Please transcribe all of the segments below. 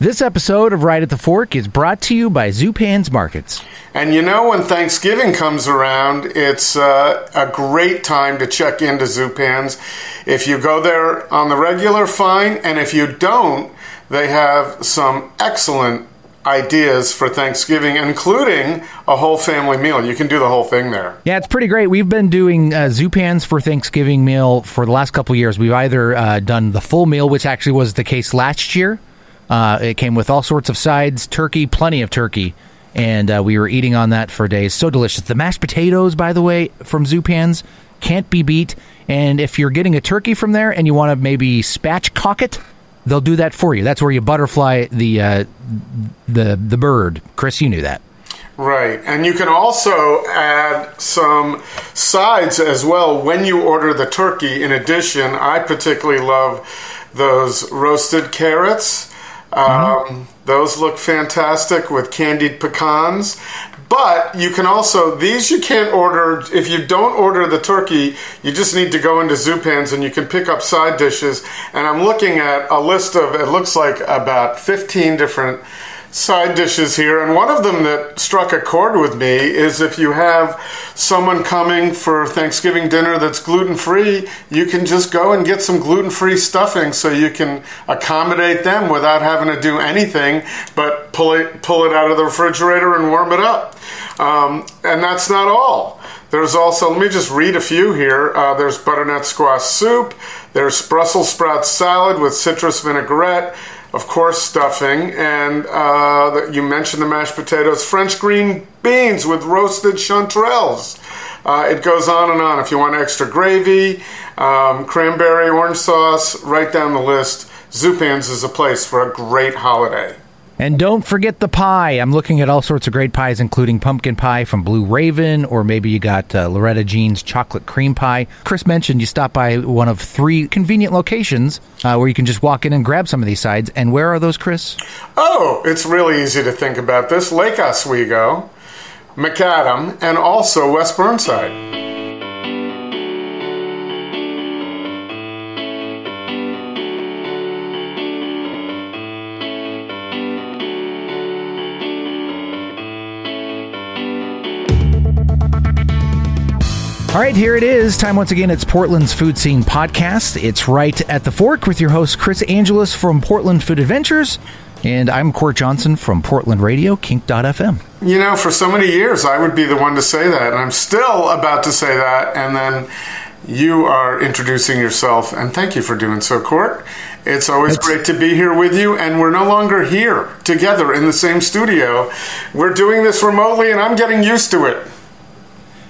This episode of Right at the Fork is brought to you by Zupan's Markets. And you know, when Thanksgiving comes around, it's uh, a great time to check into Zupan's. If you go there on the regular, fine. And if you don't, they have some excellent ideas for Thanksgiving, including a whole family meal. You can do the whole thing there. Yeah, it's pretty great. We've been doing uh, Zupan's for Thanksgiving meal for the last couple years. We've either uh, done the full meal, which actually was the case last year uh, it came with all sorts of sides, turkey, plenty of turkey, and uh, we were eating on that for days. So delicious. The mashed potatoes, by the way, from Zupan's can't be beat. And if you're getting a turkey from there and you want to maybe spatchcock it, they'll do that for you. That's where you butterfly the uh, the the bird. Chris, you knew that. Right. And you can also add some sides as well when you order the turkey. In addition, I particularly love those roasted carrots Mm-hmm. Um, those look fantastic with candied pecans. But you can also, these you can't order, if you don't order the turkey, you just need to go into Zupan's and you can pick up side dishes. And I'm looking at a list of, it looks like about 15 different side dishes here, and one of them that struck a chord with me is if you have someone coming for Thanksgiving dinner that's gluten free, you can just go and get some gluten free stuffing so you can accommodate them without having to do anything but pull it, pull it out of the refrigerator and warm it up. Um, and that's not all. There's also, let me just read a few here. Uh, there's butternut squash soup. There's Brussels sprout salad with citrus vinaigrette of course, stuffing, and uh, you mentioned the mashed potatoes, French green beans with roasted chanterelles. Uh, it goes on and on. If you want extra gravy, um, cranberry, orange sauce, right down the list. Zupan's is a place for a great holiday. And don't forget the pie. I'm looking at all sorts of great pies, including pumpkin pie from Blue Raven, or maybe you got uh, Lauretta Jean's chocolate cream pie. Chris mentioned you stop by one of three convenient locations uh, where you can just walk in and grab some of these sides. And where are those, Chris? Oh, it's really easy to think about this. Lake Oswego, Macadam, and also West Burnside. All right, here it is. Time once again. It's Portland's Food Scene Podcast. It's right at the fork with your host, Chris Angelus from Portland Food Adventures. And I'm Court Johnson from Portland Radio, Kink.fm. You know, for so many years, I would be the one to say that. And I'm still about to say that. And then you are introducing yourself. And thank you for doing so, Court. It's always great to be here with you. And we're no longer here together in the same studio. We're doing this remotely, and I'm getting used to it.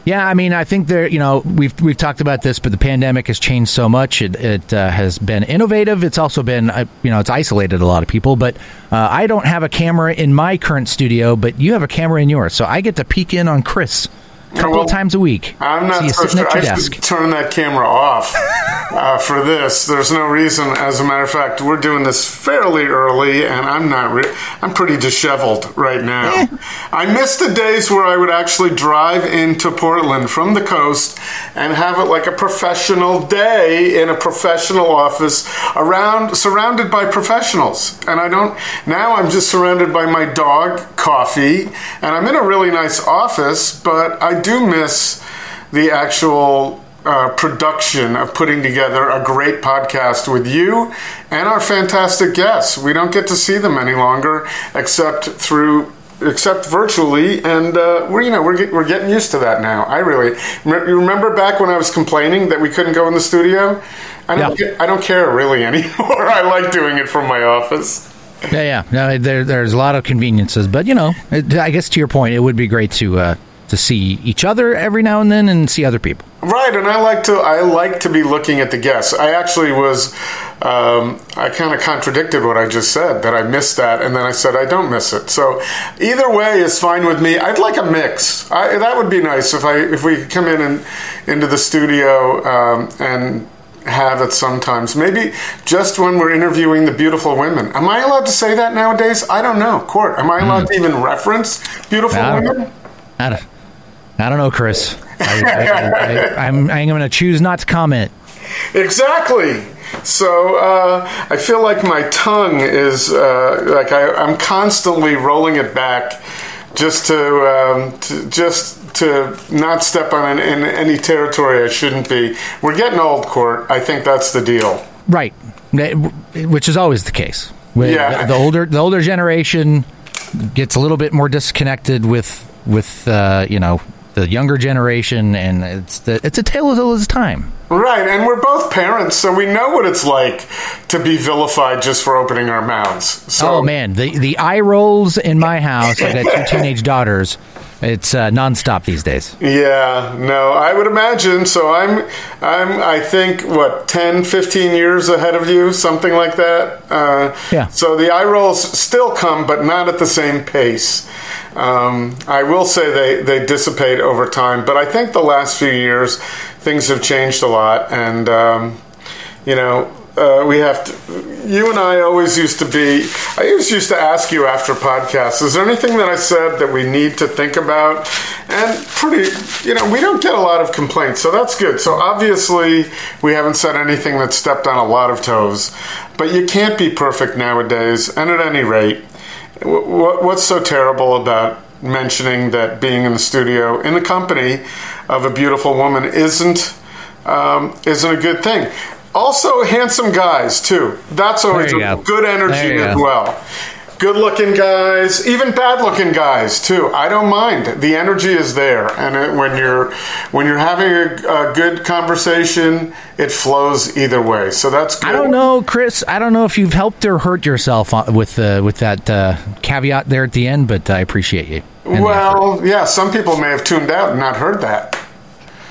Yeah, I mean, I think there. You know, we've we've talked about this, but the pandemic has changed so much. It, it uh, has been innovative. It's also been, uh, you know, it's isolated a lot of people. But uh, I don't have a camera in my current studio, but you have a camera in yours, so I get to peek in on Chris a couple well, times a week. I'm not so supposed to. I desk. should turn that camera off uh, for this. There's no reason. As a matter of fact, we're doing this fairly early, and I'm not. Re- I'm pretty disheveled right now. Eh. I miss the days where I would actually drive into Portland from the coast and have it like a professional day in a professional office around surrounded by professionals. And I don't. Now I'm just surrounded by my dog, coffee, and I'm in a really nice office, but I do miss the actual uh, production of putting together a great podcast with you and our fantastic guests. We don't get to see them any longer except through except virtually, and uh, we're you know we're get, we're getting used to that now. I really you remember back when I was complaining that we couldn't go in the studio. I don't yeah. I don't care really anymore. I like doing it from my office. Yeah, yeah. No, there, there's a lot of conveniences, but you know, it, I guess to your point, it would be great to uh, to see each other every now and then and see other people. Right, and I like to I like to be looking at the guests. I actually was um, I kind of contradicted what I just said that I missed that, and then I said I don't miss it. So either way is fine with me. I'd like a mix. I, that would be nice if I if we could come in and into the studio um, and have it sometimes. Maybe just when we're interviewing the beautiful women. Am I allowed to say that nowadays? I don't know. Court, am I allowed mm. to even reference beautiful I women? I don't, I don't know, Chris. I, am I'm, I'm going to choose not to comment. Exactly. So uh, I feel like my tongue is uh, like I, I'm constantly rolling it back just to, um, to just to not step on in, in any territory I shouldn't be. We're getting old, Court. I think that's the deal. Right, which is always the case. Yeah. the older the older generation gets a little bit more disconnected with with uh, you know the younger generation, and it's the, it's a tale of its time. Right, and we're both parents, so we know what it's like to be vilified just for opening our mouths. So, oh man, the the eye rolls in my house. I got two teenage daughters. It's uh, nonstop these days. Yeah, no, I would imagine. So I'm, I'm, I think, what 10, 15 years ahead of you, something like that. Uh, yeah. So the eye rolls still come, but not at the same pace. Um, I will say they they dissipate over time, but I think the last few years things have changed a lot, and um, you know. Uh, we have to. You and I always used to be. I always used to ask you after podcasts, is there anything that I said that we need to think about? And pretty, you know, we don't get a lot of complaints, so that's good. So obviously, we haven't said anything that stepped on a lot of toes. But you can't be perfect nowadays, and at any rate, what's so terrible about mentioning that being in the studio in the company of a beautiful woman isn't um, isn't a good thing. Also, handsome guys too. That's always good energy as go. well. Good looking guys, even bad looking guys too. I don't mind. The energy is there, and it, when you're when you're having a, a, good conversation, it flows either way. So that's. Good. I don't know, Chris. I don't know if you've helped or hurt yourself with uh, with that uh, caveat there at the end, but I appreciate you. Well, yeah, some people may have tuned out and not heard that.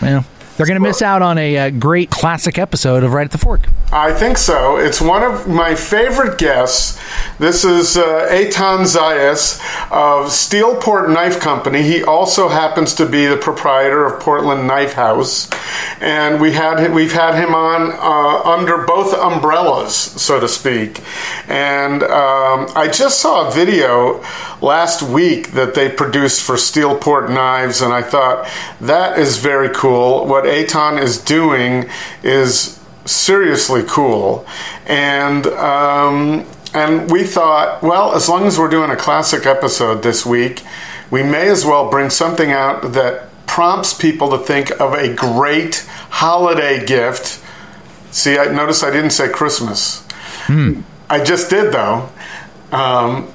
Well, they're going to miss out on a, a, great classic episode of Right at the Fork. I think so. It's one of my favorite guests. This is uh, Eytan Zias of Steelport Knife Company. He also happens to be the proprietor of Portland Knife House, and we had we've had him on uh, under both umbrellas, so to speak. And um, I just saw a video last week that they produced for Steelport Knives, and I thought that is very cool. What Eytan is doing is seriously cool, and um, and we thought, well, as long as we're doing a classic episode this week, we may as well bring something out that prompts people to think of a great holiday gift. See, I notice I didn't say Christmas. Hmm. I just did though. Um,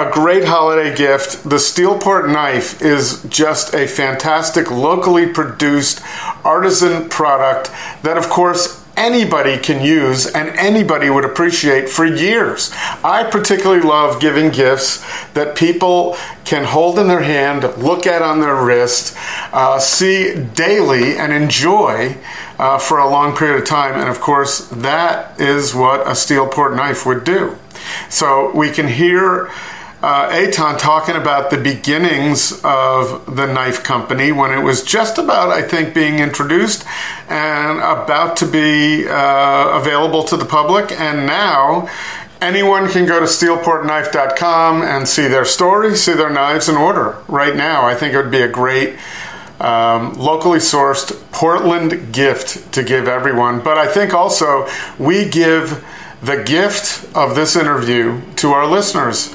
a great holiday gift. The Steelport knife is just a fantastic locally produced artisan product that, of course, anybody can use and anybody would appreciate for years. I particularly love giving gifts that people can hold in their hand, look at on their wrist, uh, see daily, and enjoy uh, for a long period of time. And of course, that is what a Steelport knife would do. So we can hear uh, Eytan talking about the beginnings of the knife company when it was just about, I think, being introduced and about to be uh, available to the public. And now anyone can go to steelportknife.com and see their story, see their knives, and order right now. I think it would be a great. Um, locally sourced Portland gift to give everyone. But I think also we give the gift of this interview to our listeners.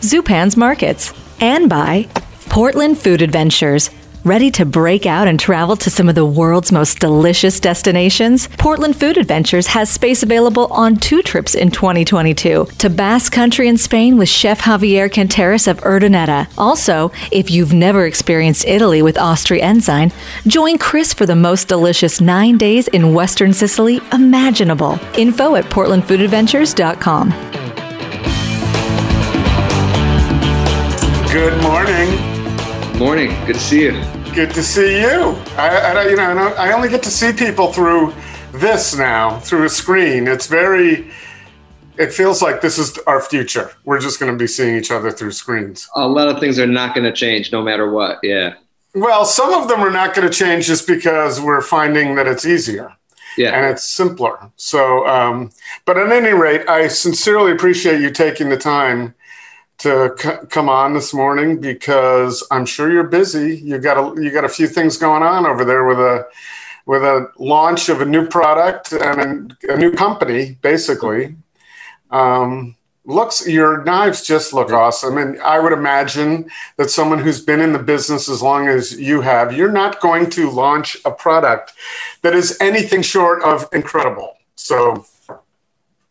Zupan's Markets, and by Portland Food Adventures. Ready to break out and travel to some of the world's most delicious destinations? Portland Food Adventures has space available on two trips in 2022 to Basque Country in Spain with Chef Javier Canteras of Urdaneta. Also, if you've never experienced Italy with Austria Ensign, join Chris for the most delicious nine days in Western Sicily imaginable. Info at portlandfoodadventures.com. Good morning. Morning. Good to see you. Good to see you. I, I you know, I only get to see people through this now through a screen. It's very. It feels like this is our future. We're just going to be seeing each other through screens. A lot of things are not going to change no matter what. Yeah. Well, some of them are not going to change just because we're finding that it's easier Yeah. and it's simpler. So, um, but at any rate, I sincerely appreciate you taking the time to c- come on this morning because I'm sure you're busy. You got a you got a few things going on over there with a with a launch of a new product and a, a new company, basically. Um, looks your knives just look awesome, and I would imagine that someone who's been in the business as long as you have, you're not going to launch a product that is anything short of incredible. So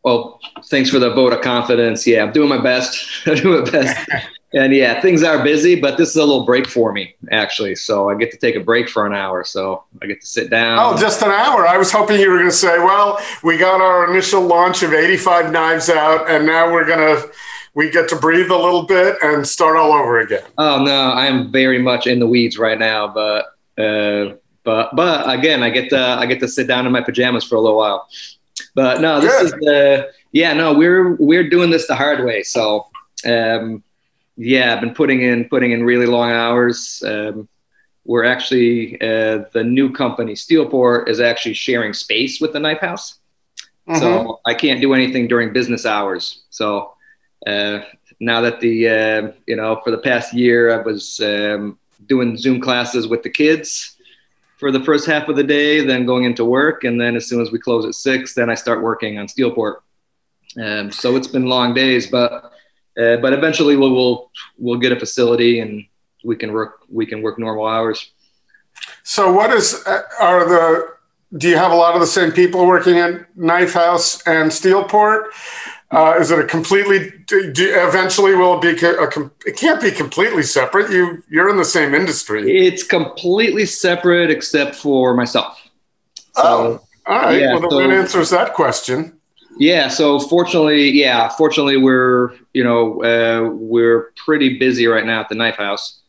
Well, thanks for the vote of confidence. Yeah, I'm doing my best. I'm doing my best. And yeah, things are busy, but this is a little break for me, actually. So I get to take a break for an hour. So I get to sit down. Oh, just an hour. I was hoping you were going to say, well, we got our initial launch of 85 knives out, and now we're going to, we get to breathe a little bit and start all over again. Oh no, I am very much in the weeds right now, but uh, but but again, I get to I get to sit down in my pajamas for a little while. But no, this Good. is the yeah no we're we're doing this the hard way. So um, yeah, I've been putting in putting in really long hours. Um, we're actually uh, the new company Steelport is actually sharing space with the Knife House. Mhm. So I can't do anything during business hours. So uh, now that the uh, you know for the past year I was um, doing Zoom classes with the kids for the first half of the day, then going into work, and then as soon as we close at six, then I start working on Steelport. Um, so it's been long days, but uh, but eventually we'll, we'll we'll get a facility and we can work we can work normal hours. So, what is, uh, are the, do you have a lot of the same people working at Knife House and Steelport? Uh, is it a completely, do, do, eventually will it be, co- a, it can't be completely separate. You, you're in the same industry. It's completely separate except for myself. So, Oh, all right. yeah, well, then so- that answers that question. Yeah. So fortunately, yeah, fortunately, we're you know uh, we're pretty busy right now at the Knife House.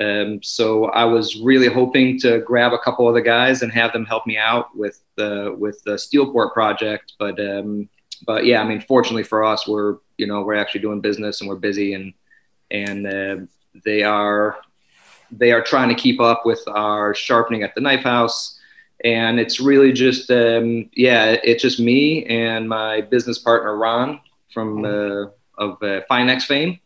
Um, so I was really hoping to grab a couple of the guys and have them help me out with the with the Steelport project. But um, but yeah, I mean, fortunately for us, we're you know we're actually doing business and we're busy and and uh, they are they are trying to keep up with our sharpening at the Knife House. And it's really just um, yeah it's just me and my business partner ron from uh, of uh, finex fame.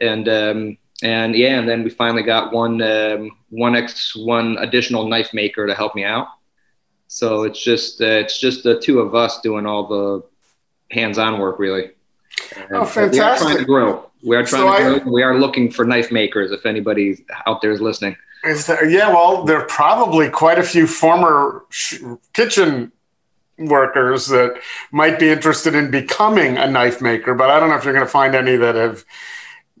And um, and yeah and then we finally got one um, one ex one additional knife maker to help me out. So it's just uh, it's just the two of us doing all the hands-on work really And Oh, uh, we are trying to grow we are trying So to I- we are looking for knife makers if anybody out there is listening Is there, yeah, well, there are probably quite a few former sh- kitchen workers that might be interested in becoming a knife maker, but I don't know if you're going to find any that have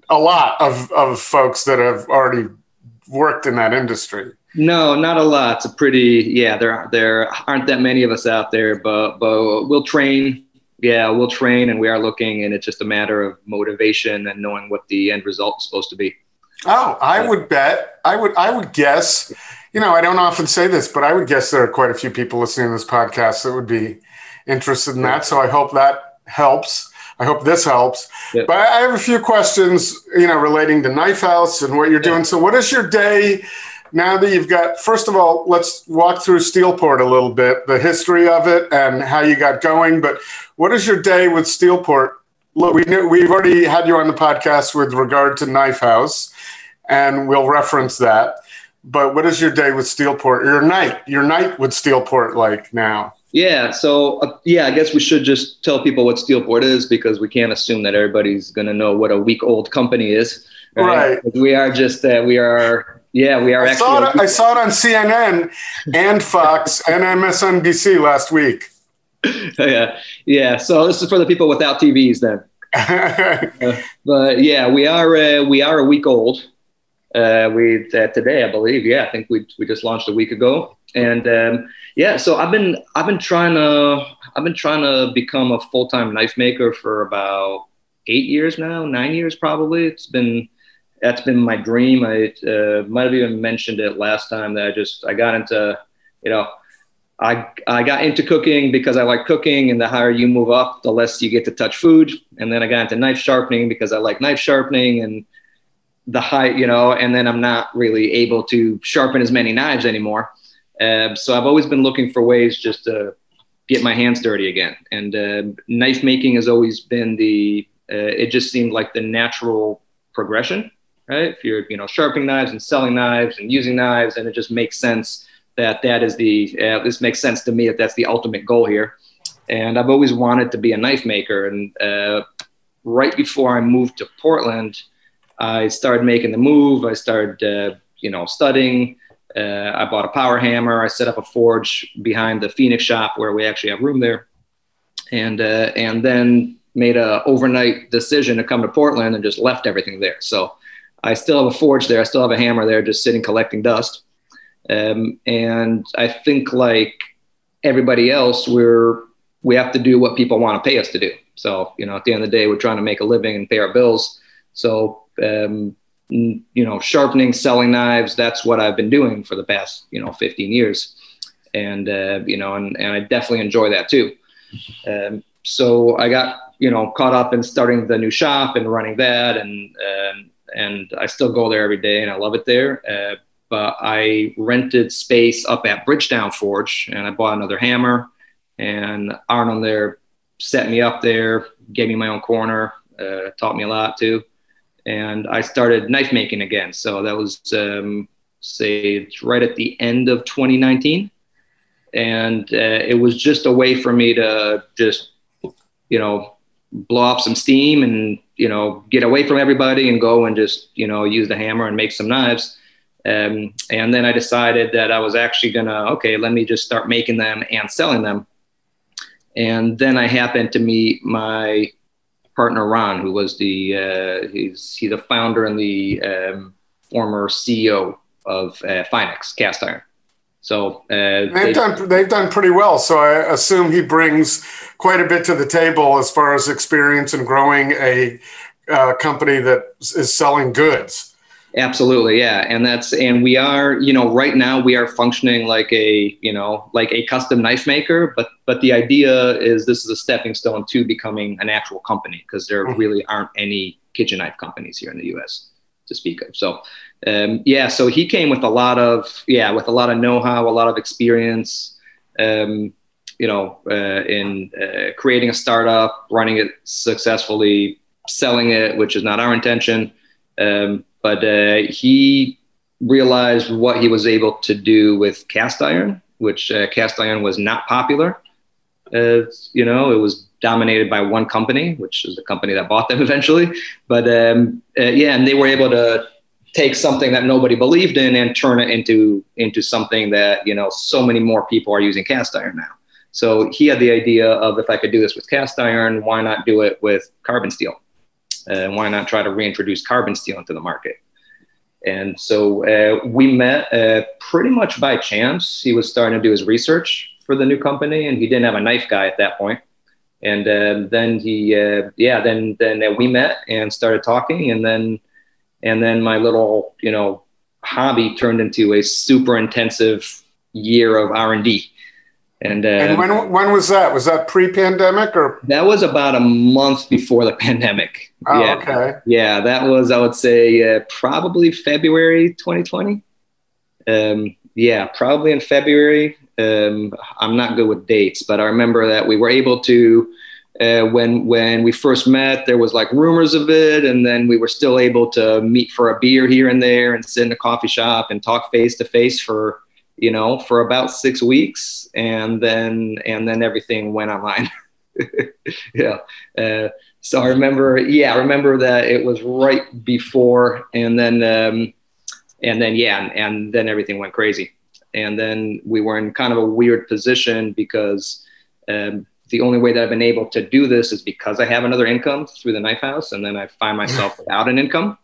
a lot of, of folks that have already worked in that industry. No, not a lot. It's a pretty yeah. There there aren't that many of us out there, but but we'll train. Yeah, we'll train, and we are looking, and it's just a matter of motivation and knowing what the end result is supposed to be. Oh, I would bet. I would. I would guess. You know, I don't often say this, but I would guess there are quite a few people listening to this podcast that would be interested in that. So I hope that helps. I hope this helps. Yeah. But I have a few questions, you know, relating to Knife House and what you're doing. So, what is your day now that you've got? First of all, let's walk through Steelport a little bit, the history of it, and how you got going. But what is your day with Steelport? Look, we knew, we've already had you on the podcast with regard to Knife House and we'll reference that. But what is your day with Steelport? Your night, your night with Steelport like now? Yeah. So uh, yeah, I guess we should just tell people what Steelport is because we can't assume that everybody's going to know what a week old company is. Right. We are just uh, we are yeah we are I actually. saw, it, I saw it on CNN and Fox and MSNBC last week. yeah, yeah. So this is for the people without TVs then. but yeah, we are uh, we are a week old. Uh, we uh, today, I believe. Yeah, I think we we just launched a week ago, and um, yeah. So I've been I've been trying to I've been trying to become a full time knife maker for about eight years now, nine years probably. It's been that's been my dream. I uh, might have even mentioned it last time that I just I got into you know I, I got into cooking because I like cooking, and the higher you move up, the less you get to touch food. And then I got into knife sharpening because I like knife sharpening, and the high, you know, and then I'm not really able to sharpen as many knives anymore. Uh, so I've always been looking for ways just to get my hands dirty again. And uh, knife making has always been the, uh, it just seemed like the natural progression, right? If you're, you know, sharpening knives and selling knives and using knives, and it just makes sense that that is the, uh, this makes sense to me that that's the ultimate goal here. And I've always wanted to be a knife maker. And uh, right before I moved to Portland, I started making the move. I started, uh, you know, studying. Uh, I bought a power hammer. I set up a forge behind the Phoenix shop where we actually have room there, and uh, and then made a overnight decision to come to Portland and just left everything there. So I still have a forge there. I still have a hammer there, just sitting collecting dust. Um, and I think like everybody else, we're we have to do what people want to pay us to do. So you know, at the end of the day, we're trying to make a living and pay our bills. So um, you know, sharpening, selling knives. That's what I've been doing for the past, you know, 15 years. And, uh, you know, and, and I definitely enjoy that too. Um, so I got, you know, caught up in starting the new shop and running that. And, um, and I still go there every day and I love it there. Uh, but I rented space up at Bridgetown Forge and I bought another hammer and Arnold there set me up there, gave me my own corner, uh, taught me a lot too and I started knife making again. So that was, um, say, right at the end of 2019. And uh, it was just a way for me to just, you know, blow off some steam and, you know, get away from everybody and go and just, you know, use the hammer and make some knives. Um, and then I decided that I was actually going to, okay, let me just start making them and selling them. And then I happened to meet my partner Ron, who was the uh, he's he's the founder and the um, former CEO of uh, Finex Cast Iron. So uh, they've they, done they've done pretty well. So I assume he brings quite a bit to the table as far as experience in growing a uh, company that is selling goods. Absolutely, yeah, and that's and we are, you know, right now we are functioning like a, you know, like a custom knife maker, but but the idea is this is a stepping stone to becoming an actual company because there mm-hmm. really aren't any kitchen knife companies here in the U.S. to speak of. So, um, yeah, so he came with a lot of yeah, with a lot of know-how, a lot of experience, um, you know, uh, in uh, creating a startup, running it successfully, selling it, which is not our intention. Um, but uh, he realized what he was able to do with cast iron, which uh, cast iron was not popular. Uh, you know, it was dominated by one company, which is the company that bought them eventually. But um, uh, yeah, and they were able to take something that nobody believed in and turn it into into something that you know so many more people are using cast iron now. So he had the idea of if I could do this with cast iron, why not do it with carbon steel? And why not try to reintroduce carbon steel into the market? And so uh, we met uh, pretty much by chance. He was starting to do his research for the new company, and he didn't have a knife guy at that point. And uh, then he, uh, yeah, then then we met and started talking, and then and then my little, you know, hobby turned into a super intensive year of R and D. And, uh, and when when was that? Was that pre-pandemic or? That was about a month before the pandemic. Oh, yeah. okay. Yeah, that was I would say uh, probably February 2020. Um, yeah, probably in February. Um, I'm not good with dates, but I remember that we were able to. Uh, when when we first met, there was like rumors of it, and then we were still able to meet for a beer here and there, and sit in a coffee shop and talk face to face for you know, for about six weeks, and then and then everything went online. yeah. Uh, so I remember, yeah, I remember that it was right before, and then um, and then yeah, and, and then everything went crazy, and then we were in kind of a weird position because. Um, the only way that I've been able to do this is because I have another income through the knife house, and then I find myself without an income.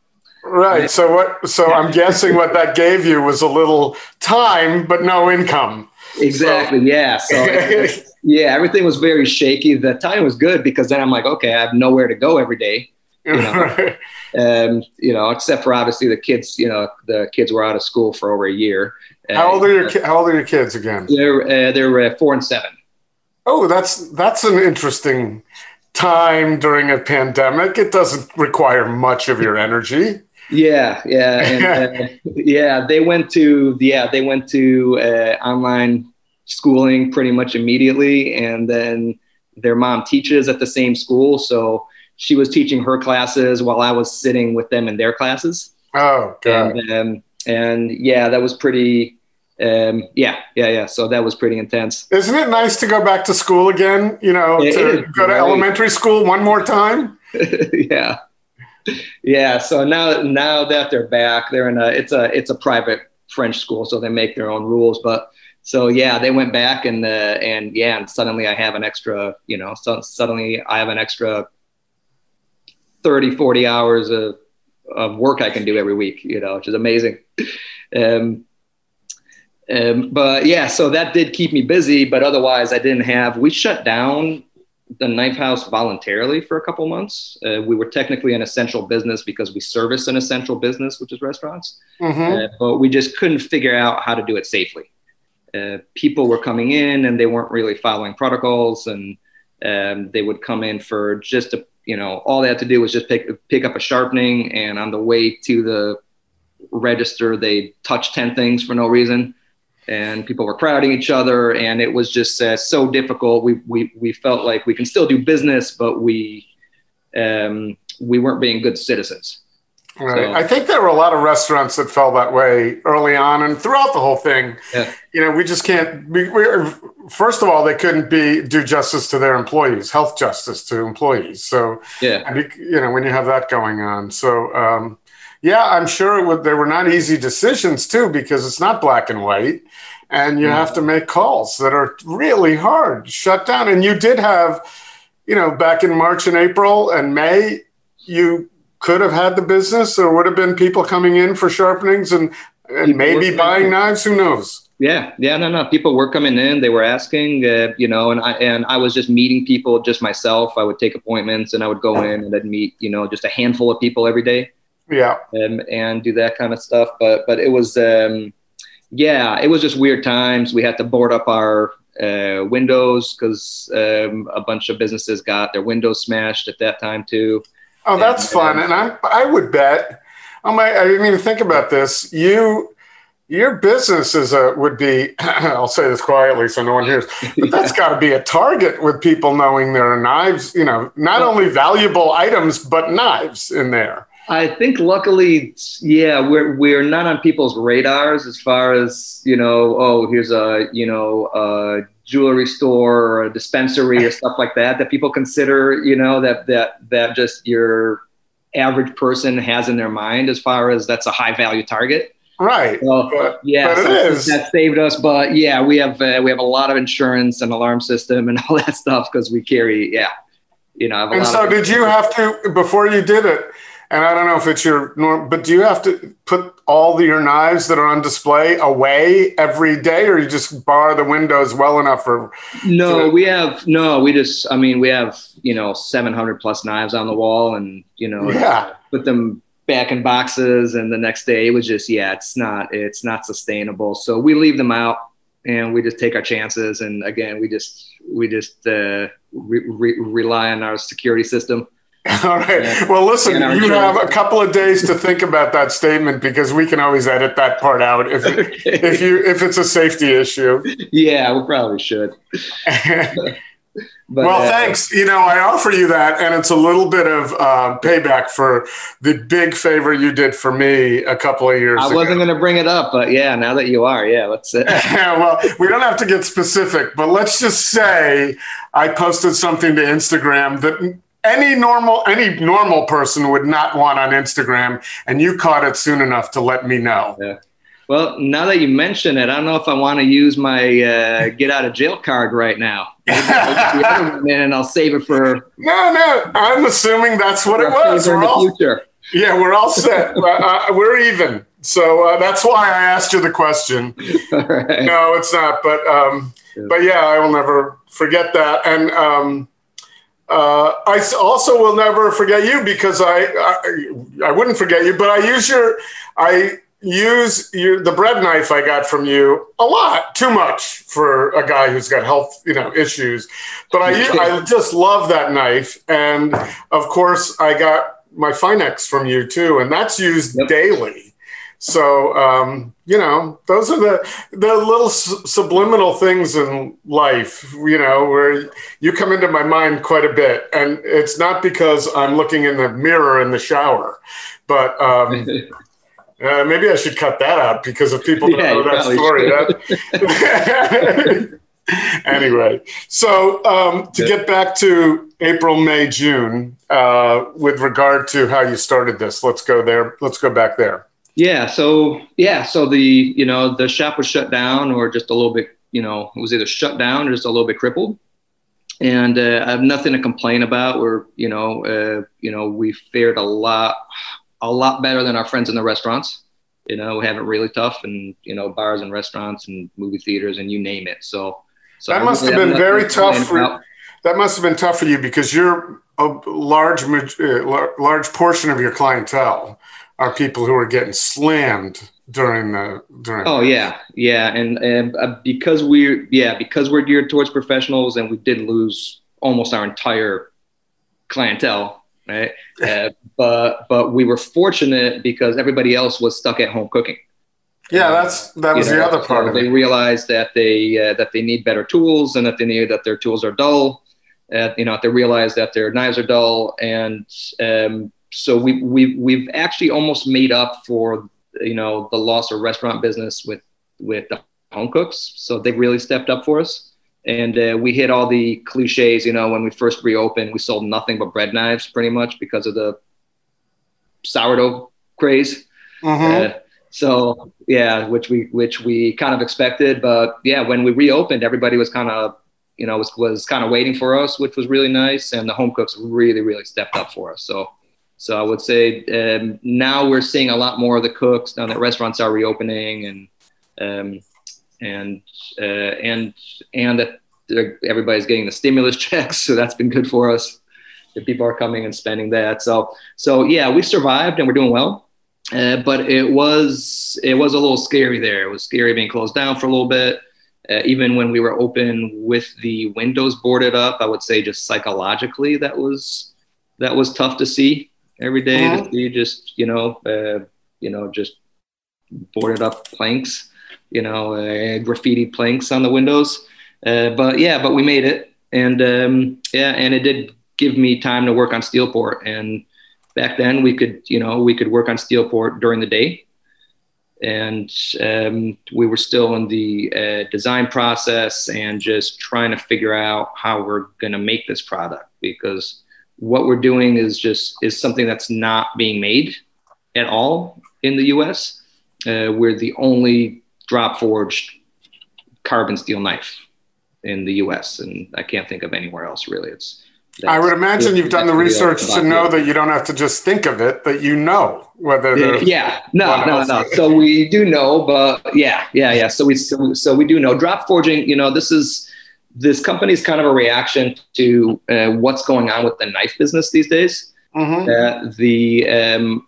Right. So what? So I'm guessing what that gave you was a little time, but no income. Exactly. So. Yeah. So yeah, everything was very shaky. The time was good because then I'm like, okay, I have nowhere to go every day. You know, um, you know, except for obviously the kids. You know, the kids were out of school for over a year, How old are your ki- How old are your kids again? They're uh, they're uh, four and seven. Oh, that's that's an interesting time during a pandemic. It doesn't require much of your energy. Yeah, yeah, and, uh, yeah. They went to yeah they went to uh, online schooling pretty much immediately, and then their mom teaches at the same school, so she was teaching her classes while I was sitting with them in their classes. Oh, God. And, um, and yeah, that was pretty. Um, yeah, yeah, yeah. So that was pretty intense. Isn't it nice to go back to school again? You know, It to go to elementary school one more time. yeah, yeah. So now, now that they're back, they're in a. It's a. It's a private French school, so they make their own rules. But so yeah, they went back and uh, and yeah, and suddenly I have an extra. You know, so suddenly I have an extra 30, 40 hours of of work I can do every week. You know, which is amazing. Um, um, but yeah, so that did keep me busy. But otherwise, I didn't have. We shut down the knife house voluntarily for a couple months. Uh, we were technically an essential business because we service an essential business, which is restaurants. Mhm. Uh, but we just couldn't figure out how to do it safely. Uh, people were coming in and they weren't really following protocols, and um, they would come in for just a, you know, all they had to do was just pick pick up a sharpening, and on the way to the register, they touched ten things for no reason, and people were crowding each other, and it was just uh, so difficult. We we we felt like we can still do business, but we um, we weren't being good citizens. Right. So- I think there were a lot of restaurants that felt that way early on and throughout the whole thing. Yeah. You know, we just can't. We, we're, first of all, they couldn't be do justice to their employees, health justice to employees. So, Yeah. and you know, when you have that going on, so um, yeah, I'm sure it would, they were not easy decisions too because it's not black and white, and you have to make calls that are really hard. Shut down, and you did have, you know, back in March and April and May, you could have had the business. There would have been people coming in for sharpenings and and People maybe buying knives. Who knows? Yeah, yeah, no, no. People were coming in. They were asking, uh, you know, and I and I was just meeting people, just myself. I would take appointments, and I would go in and I'd meet, you know, just a handful of people every day, Yeah. um, and do that kind of stuff. But but it was, um, yeah, it was just weird times. We had to board up our uh, windows because um, a bunch of businesses got their windows smashed at that time too. Oh, that's And, fun. um, And I I would bet. Oh my! I didn't even think about this. You. Your business is a would be. I'll say this quietly so no one hears. But that's got to be a target with people knowing there are knives. You know, not only valuable items but knives in there. I think luckily, yeah, we're we're not on people's radars as far as you know. Oh, here's a you know a jewelry store or a dispensary or stuff like that that people consider you know that that that just your average person has in their mind as far as that's a high value target. Right. Well, But- yeah, but so that saved us. But yeah, we have uh, we have a lot of insurance and alarm system and all that stuff because we carry yeah, you know. I have a And so, did you have to before you did it? And I don't know if it's your norm, but do you have to put all the, your knives that are on display away every day, or you just bar the windows well enough for? No, So- we have no. We just, I mean, we have you know 700 plus knives on the wall, and you know, Yeah. put them back in boxes. And the next day, it was just, yeah, it's not, it's not sustainable. So we leave them out, and we just take our chances. And again, we just, we just uh, re- re- rely on our security system. All right. Yeah. Well, listen, you have a couple of days to think about that statement because we can always edit that part out if if you if it's a safety issue. yeah, we probably should. But, well, uh, thanks. You know, I offer you that, and it's a little bit of uh, payback for the big favor you did for me a couple of years I ago. wasn't going to bring it up, but yeah, now that you are, yeah, let's. Uh, well, we don't have to get specific, but let's just say I posted something to Instagram that any normal any normal person would not want on Instagram, and you caught it soon enough to let me know. Yeah. Well, now that you mention it, I don't know if I want to use my uh, get out of jail card right now. Maybe I'll get the other one in and I'll save it for, No, no, I'm assuming that's what it was. We're the all, future. yeah, we're all set. uh, uh, we're even. So uh, that's why I asked you the question. Right. No, it's not. But um, Yeah. but yeah, I will never forget that. And um, uh, I also will never forget you because I, I I wouldn't forget you. But I use your I use your, the bread knife I got from you a lot, too much for a guy who's got health, you know, issues. But I, I just love that knife, and of course, I got my Finex from you too, and that's used yep. daily. So um, you know, those are the the little subliminal things in life. You know, where you come into my mind quite a bit, and it's not because I'm looking in the mirror in the shower, but. Um, Uh, maybe I should cut that out because if people don't yeah, know that story. That... anyway, so um, to get back to April, May, June, uh, with regard to how you started this, let's go there. Let's go back there. Yeah. So yeah. So the you know the shop was shut down or just a little bit. You know, it was either shut down or just a little bit crippled. And uh, I have nothing to complain about. We're you know uh, you know we fared a lot a lot better than our friends in the restaurants. You know, we have it really tough, and you know bars and restaurants and movie theaters and you name it. So. So that must have been very tough for. That must have been tough for you because you're a large uh, large portion of your clientele are people who are getting slammed during the during. Oh yeah, yeah, and and uh, because we're yeah because we're geared towards professionals and we did lose almost our entire clientele, right? uh, but but we were fortunate because everybody else was stuck at home cooking. Yeah, that's that was you know, the other part. So they realized that they uh, that they need better tools and that they need that their tools are dull. Uh, you know, they realize that their knives are dull, and um, so we we we've actually almost made up for you know the loss of restaurant business with with the home cooks. So they've really stepped up for us, and uh, we hit all the cliches. You know, when we first reopened, we sold nothing but bread knives, pretty much because of the sourdough craze. Mm-hmm. Uh, so yeah, which we which we kind of expected, but yeah, when we reopened, everybody was kind of you know was was kind of waiting for us, which was really nice, and the home cooks really really stepped up for us. So so I would say um, now we're seeing a lot more of the cooks now that restaurants are reopening and um, and uh, and and that everybody's getting the stimulus checks, so that's been good for us. The people are coming and spending that. So so yeah, we survived and we're doing well. Uh, but it was it was a little scary there. It was scary being closed down for a little bit. Uh, even when we were open with the windows boarded up, I would say just psychologically that was that was tough to see every day to uh-huh. just you know uh, you know just boarded up planks, you know uh, graffiti planks on the windows. Uh, but yeah, but we made it, and um, yeah, and it did give me time to work on Steelport. And back then, we could you know we could work on Steelport during the day. And um, we were still in the uh, design process and just trying to figure out how we're going to make this product because what we're doing is just is something that's not being made at all in the U.S. Uh, we're the only drop forged carbon steel knife in the U.S. and I can't think of anywhere else really. It's I would imagine you've done the research to know that you don't have to just think of it, that you know whether. Yeah, no, no, no. So we do know, but yeah, yeah, yeah. So we so, so we do know drop forging. You know, this is this company is kind of a reaction to uh, what's going on with the knife business these days. Mm-hmm. Uh, the um,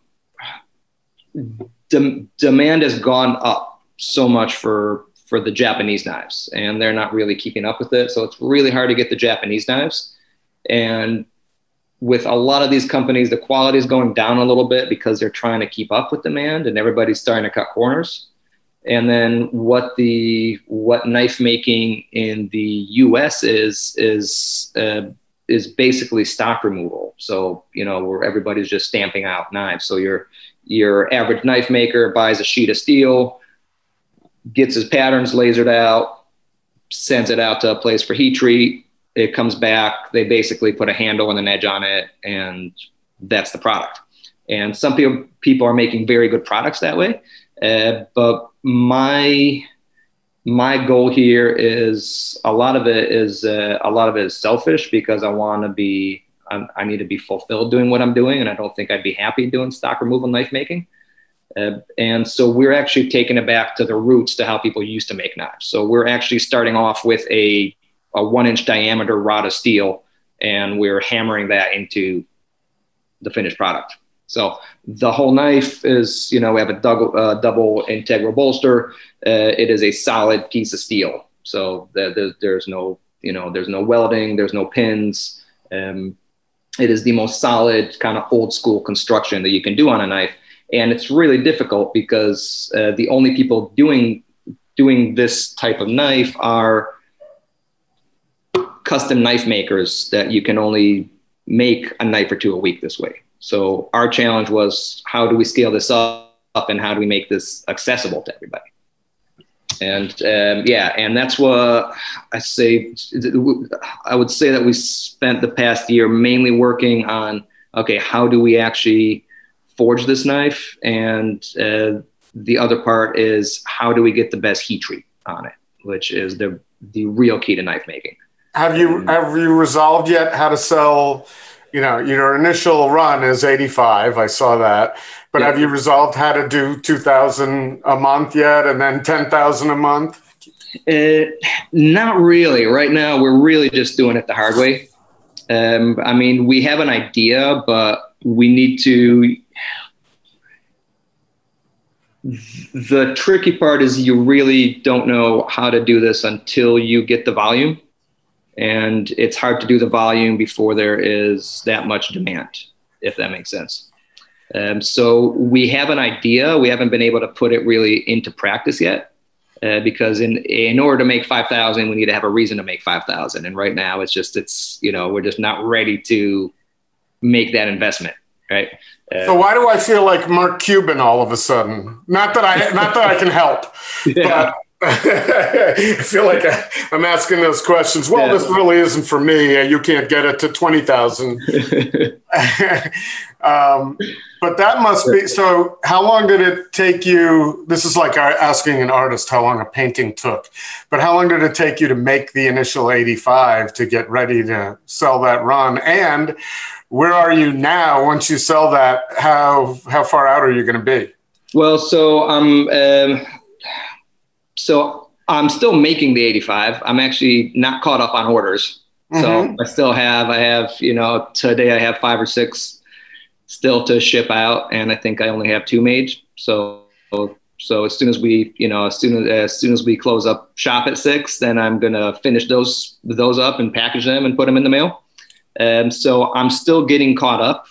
de- demand has gone up so much for for the Japanese knives, and they're not really keeping up with it. So it's really hard to get the Japanese knives. And with a lot of these companies, the quality is going down a little bit because they're trying to keep up with demand, and everybody's starting to cut corners and then what the what knife making in the U.S. is is uh, is basically stock removal. So you know where everybody's just stamping out knives. So your your average knife maker buys a sheet of steel, gets his patterns lasered out, sends it out to a place for heat treat. It comes back. They basically put a handle and an edge on it, and that's the product. And some people people are making very good products that way. Uh, but my my goal here is a lot of it is uh, a lot of it is selfish because I want to be I'm, i need to be fulfilled doing what I'm doing, and I don't think I'd be happy doing stock removal knife making. Uh, and so we're actually taking it back to the roots to how people used to make knives. So we're actually starting off with a a one inch diameter rod of steel, and we're hammering that into the finished product. So the whole knife is, you know, we have a double, uh, double integral bolster. Uh, it is a solid piece of steel. So the, the, there's no, you know, there's no welding, there's no pins. Um, it is the most solid kind of old school construction that you can do on a knife. And it's really difficult because uh, the only people doing doing this type of knife are custom knife makers that you can only make a knife or two a week this way. So our challenge was how do we scale this up and how do we make this accessible to everybody? And um, yeah, and that's what I say. I would say that we spent the past year mainly working on okay, how do we actually forge this knife? And uh, the other part is how do we get the best heat treat on it, which is the the real key to knife making. Have you have you resolved yet how to sell? You know, your initial run is 85. I saw that. But have you resolved how to do 2,000 a month yet and then 10,000 a month? Uh, not really. Right now, we're really just doing it the hard way. Um, I mean, we have an idea, but we need to. The tricky part is you really don't know how to do this until you get the volume. And it's hard to do the volume before there is that much demand, if that makes sense. Um, so we have an idea. We haven't been able to put it really into practice yet, uh, because in in order to make five thousand, we need to have a reason to make five thousand. And right now, it's just it's you know we're just not ready to make that investment, right? Uh, so why do I feel like Mark Cuban all of a sudden? Not that I not that I can help, yeah. but. I feel like I, am asking those questions. Well, yeah. this really isn't for me. You can't get it to twenty thousand. um, but that must be so. How long did it take you? This is like asking an artist how long a painting took, but how long did it take you to make the initial 85 to get ready to sell that run? And where are you now? Once you sell that, how how far out are you going to be? Well, so I'm um, so I'm still making the 85. I'm actually not caught up on orders. So mm-hmm. I still have I have you know today I have five or six still to ship out, and I think I only have two made. So so as soon as we you know as soon as as soon as we close up shop at six, then I'm gonna finish those those up and package them and put them in the mail. Um, so I'm still getting caught up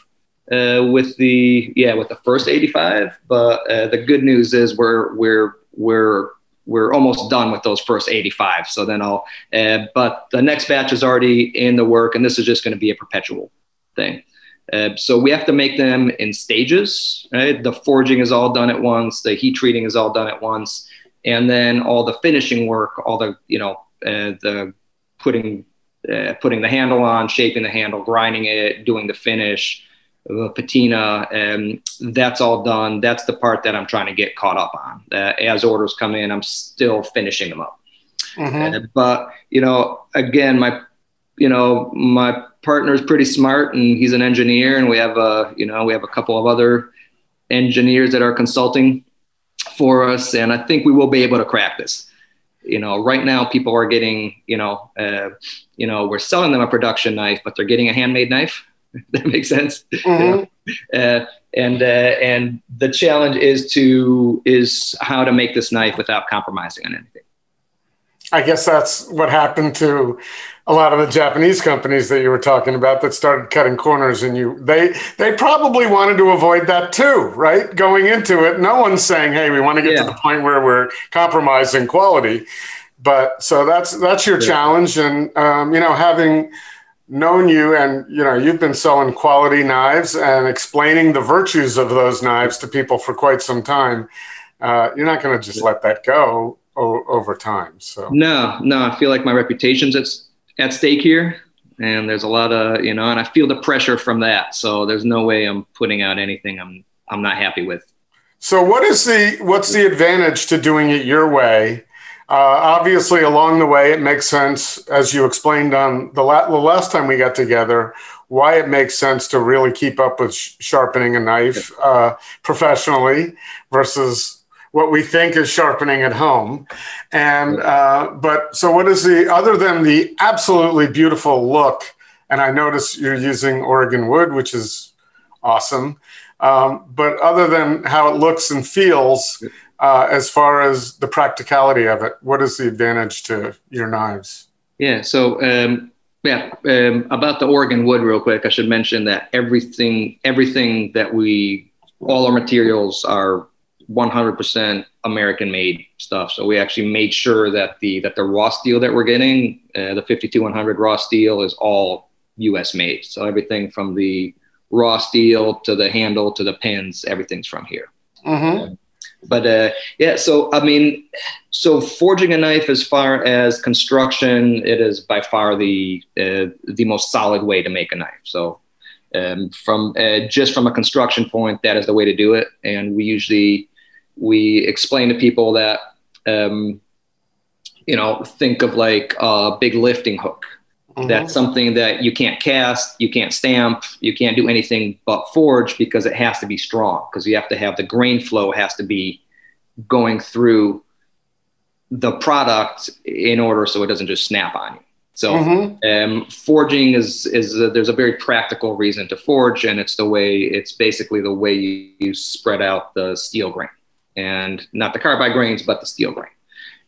uh, with the yeah with the first 85, but uh, the good news is we're we're we're we're almost done with those first 85. So then I'll, uh, but the next batch is already in the work, and this is just going to be a perpetual thing. Uh, so we have to make them in stages. Right? The forging is all done at once. The heat treating is all done at once, and then all the finishing work, all the you know uh, the putting uh, putting the handle on, shaping the handle, grinding it, doing the finish, the patina, and that's all done. That's the part that I'm trying to get caught up on. Uh, as orders come in, I'm still finishing them up. Mm-hmm. Uh, but you know, again, my you know my partner is pretty smart and he's an engineer and we have a you know we have a couple of other engineers that are consulting for us and i think we will be able to crack this you know right now people are getting you know uh, you know we're selling them a production knife but they're getting a handmade knife that makes sense mm-hmm. uh, and uh, and the challenge is to is how to make this knife without compromising on anything I guess that's what happened to a lot of the Japanese companies that you were talking about that started cutting corners and you they they probably wanted to avoid that too, right? Going into it, no one's saying, "Hey, we want to get yeah. to the point where we're compromising quality." But so that's that's your yeah. challenge and um, you know, having known you and you know, you've been selling quality knives and explaining the virtues of those knives to people for quite some time. Uh, you're not going to just let that go o- over time. So no, no, I feel like my reputation's at at stake here, and there's a lot of you know, and I feel the pressure from that. So there's no way I'm putting out anything I'm I'm not happy with. So what is the what's the advantage to doing it your way? Uh, obviously, along the way, it makes sense, as you explained on the, la- the last time we got together, why it makes sense to really keep up with sh- sharpening a knife uh, professionally versus what we think is sharpening at home. And uh, but so what is the other than the absolutely beautiful look? And I notice you're using Oregon wood, which is awesome. Um, but other than how it looks and feels, uh, as far as the practicality of it, what is the advantage to your knives? Yeah. So, um, yeah, um, about the Oregon wood, real quick, I should mention that everything, everything that we, all our materials are 100% American made stuff. So we actually made sure that the that the raw steel that we're getting, uh, the 52100 raw steel, is all U.S. made. So everything from the raw steel to the handle to the pins, everything's from here. Mm-hmm. But uh, yeah, so I mean, so forging a knife, as far as construction, it is by far the uh, the most solid way to make a knife. So um, from uh, just from a construction point, that is the way to do it. And we usually we explain to people that um, you know think of like a big lifting hook mm-hmm. that's something that you can't cast you can't stamp you can't do anything but forge because it has to be strong because you have to have the grain flow has to be going through the product in order so it doesn't just snap on you so mm-hmm. um, forging is is a, there's a very practical reason to forge and it's the way it's basically the way you, you spread out the steel grain and not the carbide grains, but the steel grain.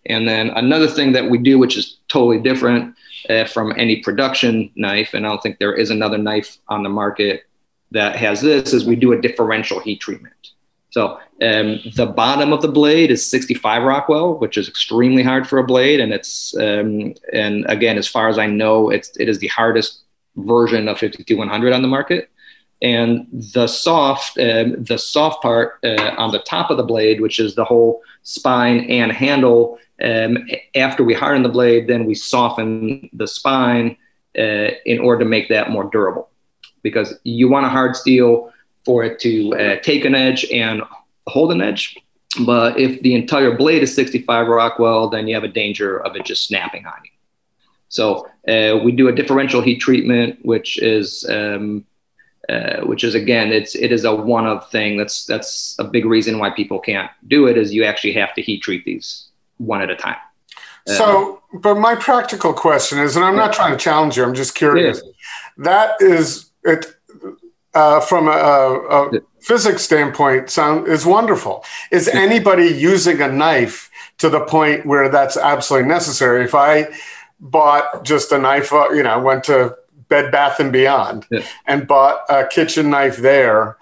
And then another thing that we do, which is totally different uh, from any production knife, and I don't think there is another knife on the market that has this, is we do a differential heat treatment. So um, the bottom of the blade is 65 Rockwell, which is extremely hard for a blade, and it's um, and again, as far as I know, it's it is the hardest version of 52100 on the market and the soft um, the soft part uh, on the top of the blade which is the whole spine and handle um, after we harden the blade then we soften the spine uh, in order to make that more durable. Because you want a hard steel for it to uh, take an edge and hold an edge but if the entire blade is 65 rockwell then you have a danger of it just snapping on you. So uh, we do a differential heat treatment which is um, uh, which is again it's it is a one of thing. That's that's a big reason why people can't do it is you actually have to heat treat these one at a time. Uh, so but my practical question is and i'm not trying to challenge you i'm just curious. That is it uh, from a, a physics standpoint sound is wonderful. Is anybody using a knife to the point where that's absolutely necessary? If i bought just a knife uh, you know went to Bed Bath and Beyond yeah. and bought a kitchen knife there,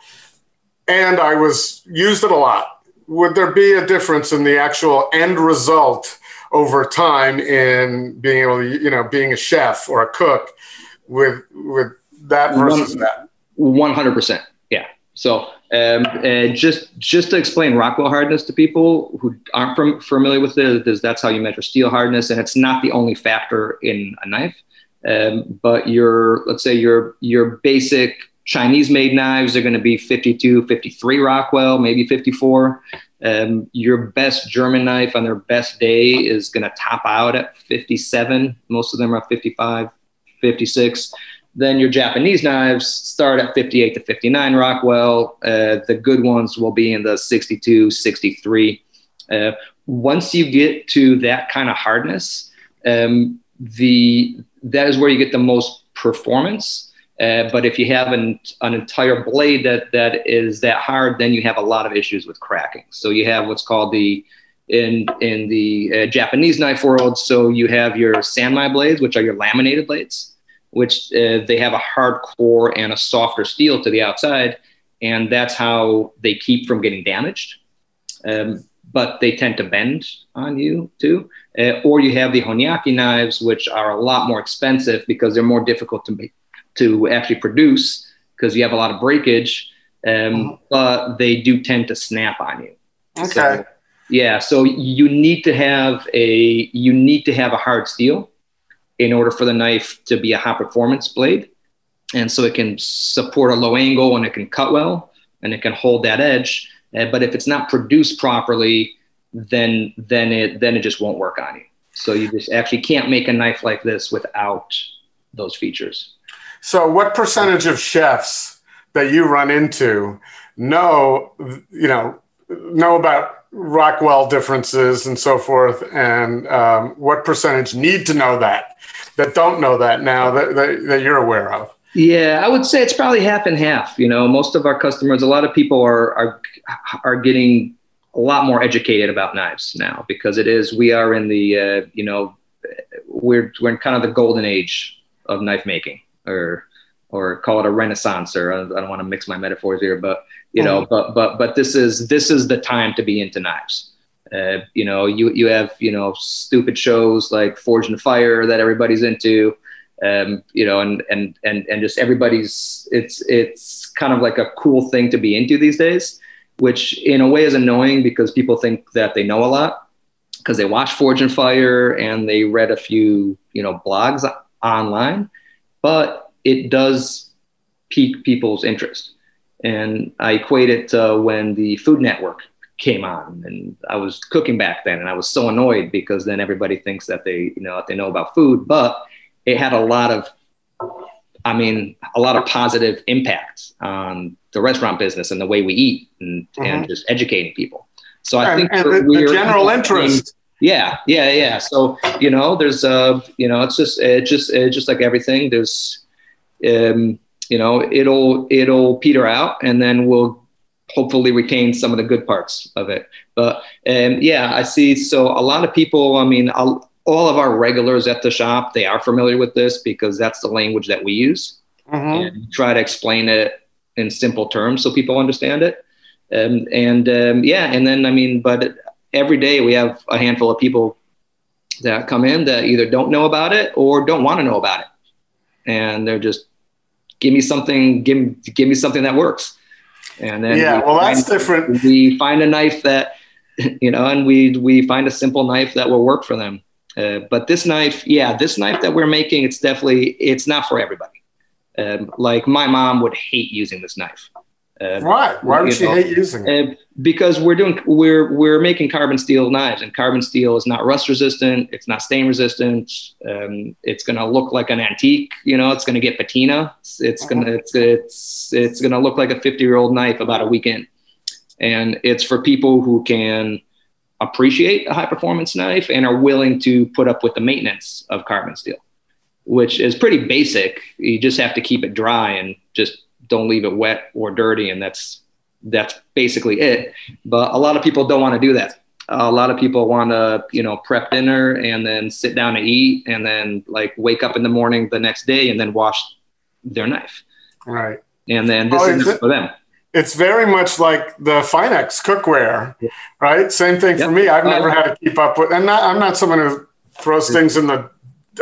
and I was used it a lot. Would there be a difference in the actual end result over time in being able to, you know, being a chef or a cook with with that versus that? One hundred percent, yeah. So um, uh, just just to explain Rockwell hardness to people who aren't from, familiar with it, is that's how you measure steel hardness, and it's not the only factor in a knife. Um, but your, let's say your, your basic Chinese made knives are going to be 52, 53 Rockwell, maybe 54. Um, your best German knife on their best day is going to top out at 57. Most of them are 55, 56. Then your Japanese knives start at 58 to 59 Rockwell. Uh, the good ones will be in the 62, 63. Uh, once you get to that kind of hardness, um, the that is where you get the most performance. Uh, but if you have an, an entire blade that, that is that hard, then you have a lot of issues with cracking. So you have what's called the in in the uh, Japanese knife world. So you have your sanmai blades, which are your laminated blades, which uh, they have a hard core and a softer steel to the outside, and that's how they keep from getting damaged. Um, but they tend to bend on you too. Uh, or you have the Honyaki knives, which are a lot more expensive because they're more difficult to make, to actually produce because you have a lot of breakage, um, mm-hmm. but they do tend to snap on you. Okay. So, yeah, so you need to have a you need to have a hard steel in order for the knife to be a high performance blade, and so it can support a low angle and it can cut well and it can hold that edge. Uh, but if it's not produced properly, then then it then it just won't work on you. So you just actually can't make a knife like this without those features. So what percentage of chefs that you run into know you know know about Rockwell differences and so forth, and um, what percentage need to know that that don't know that now that, that, that you're aware of? Yeah, I would say it's probably half and half. You know, most of our customers, a lot of people are are are getting a lot more educated about knives now because it is we are in the uh, you know we're we're in kind of the golden age of knife making or or call it a renaissance or I don't want to mix my metaphors here but you know but but but this is this is the time to be into knives. Uh, you know you you have you know stupid shows like Forged in Fire that everybody's into um, you know and and and and just everybody's it's it's kind of like a cool thing to be into these days which in a way is annoying because people think that they know a lot because they watch Forged in Fire and they read a few, you know, blogs online, but it does pique people's interest. And I equate it to when the Food Network came on and I was cooking back then and I was so annoyed because then everybody thinks that they, you know, that they know about food, but it had a lot of I mean, a lot of positive impacts on the restaurant business and the way we eat and, mm-hmm. and just educating people. So I and, think and the, the general interest. Yeah, yeah, yeah. So you know, there's uh, you know, it's just it just it just like everything. There's, um, you know, it'll it'll peter out, and then we'll hopefully retain some of the good parts of it. But um, yeah, I see. So a lot of people. I mean, I'll, all of our regulars at the shop they are familiar with this because that's the language that we use. Mm-hmm. and try to explain it in simple terms so people understand it. Um, and um, yeah and then i mean but every day we have a handful of people that come in that either don't know about it or don't want to know about it. And they're just give me something give, give me something that works. And then yeah well that's different. we find a knife that you know and we we find a simple knife that will work for them uh, but this knife, yeah, this knife that we're making, it's definitely it's not for everybody. Um, like my mom would hate using this knife. Uh, Why? Why would she know, hate using it? Uh, because we're doing we're we're making carbon steel knives, and carbon steel is not rust resistant. It's not stain resistant. Um, it's going to look like an antique. You know, it's going to get patina. It's, it's uh-huh. going to it's it's it's going to look like a fifty year old knife about a weekend. And it's for people who can appreciate a high performance knife and are willing to put up with the maintenance of carbon steel, which is pretty basic. You just have to keep it dry and just don't leave it wet or dirty, and that's that's basically it. But a lot of people don't want to do that. A lot of people want to, you know, prep dinner and then sit down to eat, and then like wake up in the morning the next day and then wash their knife. Right. And then this oh, is for them it's very much like the Finex cookware, right? Same thing yep. for me. I've never had to keep up with, and not, I'm not someone who throws things in the,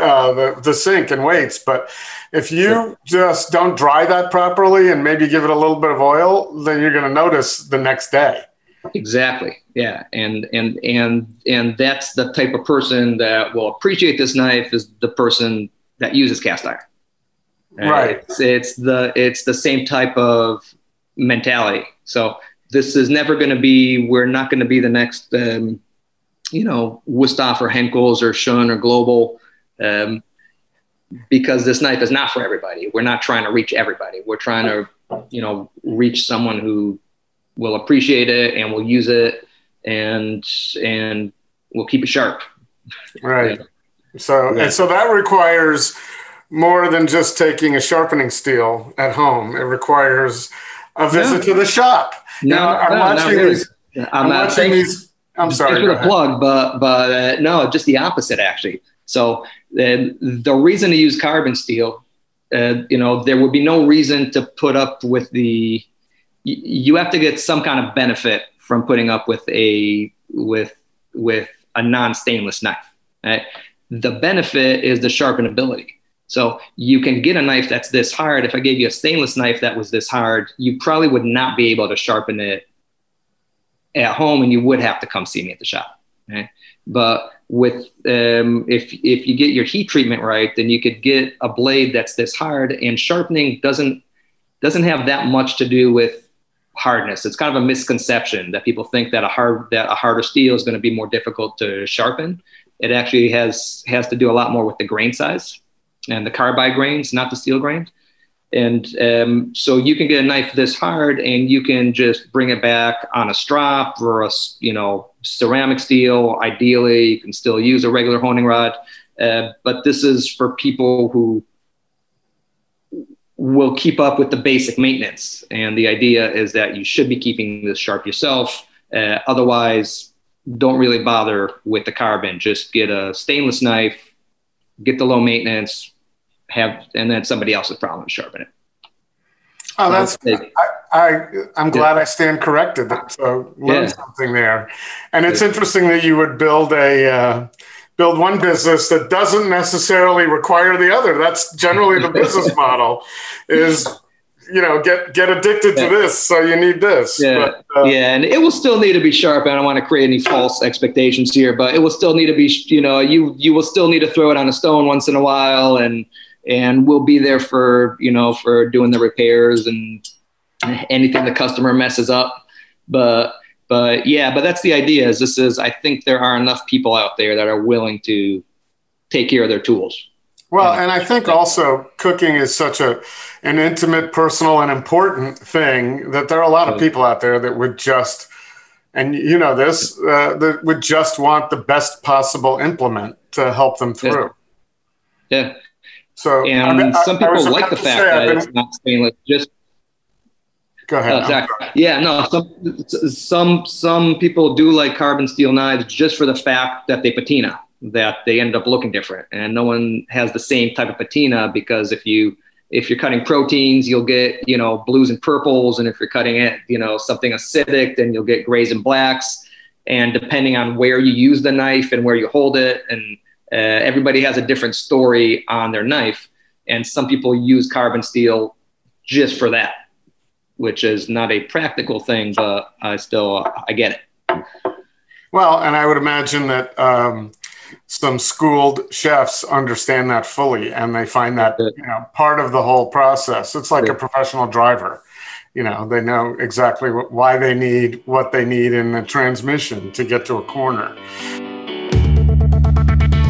uh, the the sink and waits. But if you just don't dry that properly and maybe give it a little bit of oil, then you're going to notice the next day. Exactly. Yeah, and and and and that's the type of person that will appreciate this knife is the person that uses cast iron. Right. It's, it's the it's the same type of mentality. So this is never going to be. We're not going to be the next, um, you know, Wusthof or Henckels or Shun or Global, um, because this knife is not for everybody. We're not trying to reach everybody. We're trying to, you know, reach someone who will appreciate it and will use it and and will keep it sharp. Right. So yeah. and so that requires more than just taking a sharpening steel at home. It requires a visit no. to the shop. No, you know, I'm no, watching really. these. I'm, I'm watching saying, these. I'm sorry. For the plug, but but uh, no, just the opposite actually. So uh, the reason to use carbon steel, uh, you know, there would be no reason to put up with the. You have to get some kind of benefit from putting up with a with with a non-stainless knife. Right? The benefit is the sharpenability. So you can get a knife that's this hard. If I gave you a stainless knife that was this hard, you probably would not be able to sharpen it at home, and you would have to come see me at the shop. Okay? But with um, if if you get your heat treatment right, then you could get a blade that's this hard. And sharpening doesn't doesn't have that much to do with hardness. It's kind of a misconception that people think that a hard that a harder steel is going to be more difficult to sharpen. It actually has has to do a lot more with the grain size and the carbide grains, not the steel grains. And um, so you can get a knife this hard, and you can just bring it back on a strop or a you know ceramic steel. Ideally, you can still use a regular honing rod, uh, but this is for people who will keep up with the basic maintenance. And the idea is that you should be keeping this sharp yourself. Uh, otherwise, don't really bother with the carbon. Just get a stainless knife, get the low maintenance, have, and then somebody else's problem to sharpen it. Oh, that's I, I am glad yeah. I stand corrected. So learn yeah. something there, and it's yeah. interesting that you would build a uh, build one business that doesn't necessarily require the other. That's generally the business model. Is you know get get addicted to this, so you need this. Yeah, but, uh, yeah, and it will still need to be sharp. I don't want to create any false expectations here, but it will still need to be. You know, you you will still need to throw it on a stone once in a while and and we'll be there for you know for doing the repairs and anything the customer messes up. But but yeah but that's the idea is this is i think there are enough people out there that are willing to take care of their tools. Well and i think also cooking is such a an intimate personal and important thing that there are a lot of people out there that would just and you know this uh, that would just want the best possible implement to help them through. Yeah, yeah. So and I, some people like the fact that been, it's not stainless. Just go ahead. Oh, exactly. Yeah, no. Some some some people do like carbon steel knives just for the fact that they patina, that they end up looking different, and no one has the same type of patina because if you if you're cutting proteins, you'll get you know blues and purples, and if you're cutting it, you know something acidic, then you'll get grays and blacks. And depending on where you use the knife and where you hold it, and uh, everybody has a different story on their knife, and some people use carbon steel just for that, which is not a practical thing, but I still I get it. Well, and I would imagine that um, some schooled chefs understand that fully, and they find that you know part of the whole process. It's like a professional driver. You know, they know exactly why they need what they need in the transmission to get to a corner.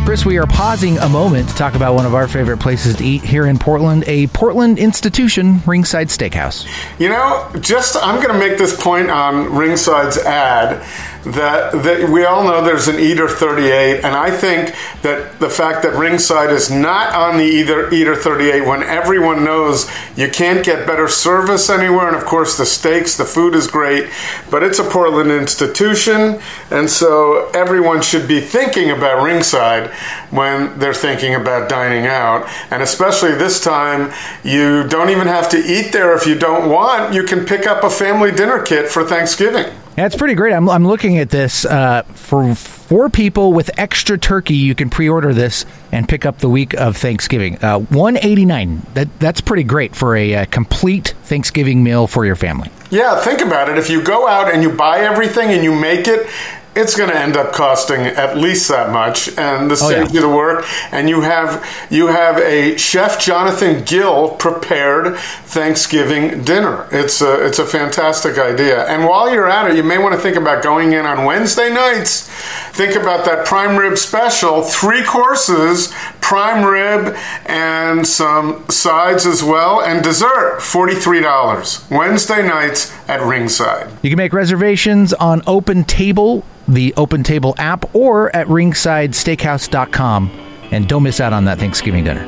Chris, we are pausing a moment to talk about one of our favorite places to eat here in Portland, a Portland institution, Ringside Steakhouse. You know, just I'm going to make this point on Ringside's ad that, that we all know there's an Eater 38, and I think that the fact that Ringside is not on the Eater, Eater 38 when everyone knows you can't get better service anywhere, and of course the steaks, the food is great, but it's a Portland institution, and so everyone should be thinking about Ringside when they're thinking about dining out, and especially this time, you don't even have to eat there if you don't want. You can pick up a family dinner kit for Thanksgiving. Yeah, it's pretty great. I'm, I'm looking at this uh, for four people with extra turkey. You can pre-order this and pick up the week of Thanksgiving. Uh, One eighty nine. That that's pretty great for a, a, uh, complete Thanksgiving meal for your family. Yeah, think about it. If you go out and you buy everything and you make it, it's going to end up costing at least that much, and this oh, saves yeah. you the work. And you have you have a chef Jonathan Gill prepared Thanksgiving dinner. It's a it's a fantastic idea. And while you're at it, you may want to think about going in on Wednesday nights. Think about that prime rib special, three courses, prime rib, and some sides as well, and dessert, forty three dollars. Wednesday nights at Ringside. You can make reservations on Open Table the Open Table app or at ringsidesteakhouse.com. And don't miss out on that Thanksgiving dinner.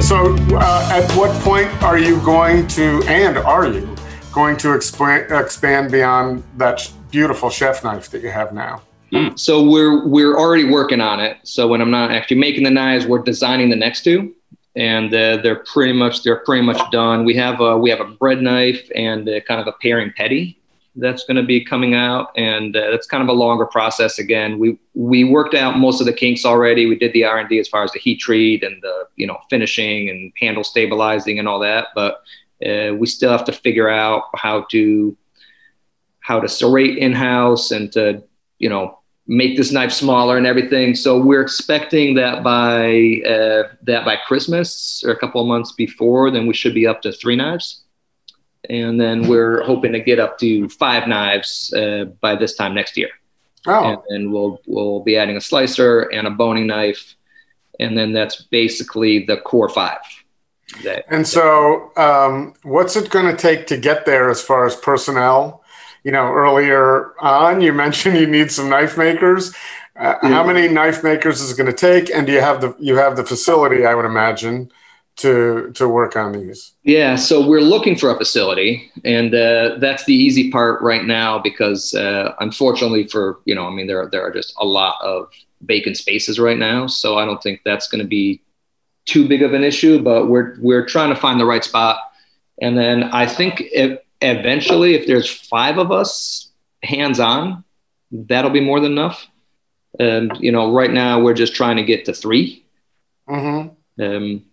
So, uh, at what point are you going to, and are you going to expand, expand beyond that beautiful chef knife that you have now? Hmm. So we're we're already working on it. So when I'm not actually making the knives, we're designing the next two, and uh, they're pretty much they're pretty much done. We have a we have a bread knife and kind of a paring petty that's going to be coming out, and uh, that's kind of a longer process. Again, we we worked out most of the kinks already. We did the R and D as far as the heat treat and the you know finishing and handle stabilizing and all that, but uh, we still have to figure out how to how to serrate in house and to you know make this knife smaller and everything. So we're expecting that by uh, that by Christmas or a couple of months before, then we should be up to three knives and then we're hoping to get up to five knives uh, by this time next year. Oh. And then we'll we'll be adding a slicer and a boning knife, and then that's basically the core five. That, and so, um, what's it going to take to get there as far as personnel? You know, earlier on, you mentioned you need some knife makers. Uh, yeah. How many knife makers is it going to take? And do you have the you have the facility? I would imagine to to work on these? Yeah, so we're looking for a facility, and uh, that's the easy part right now because uh, unfortunately, for you know, I mean, there are, there are just a lot of vacant spaces right now, so I don't think that's going to be too big of an issue. But we're we're trying to find the right spot, and then I think if, eventually, if there's five of us hands on, that'll be more than enough. And you know, right now we're just trying to get to 3 Mm-hmm. Um,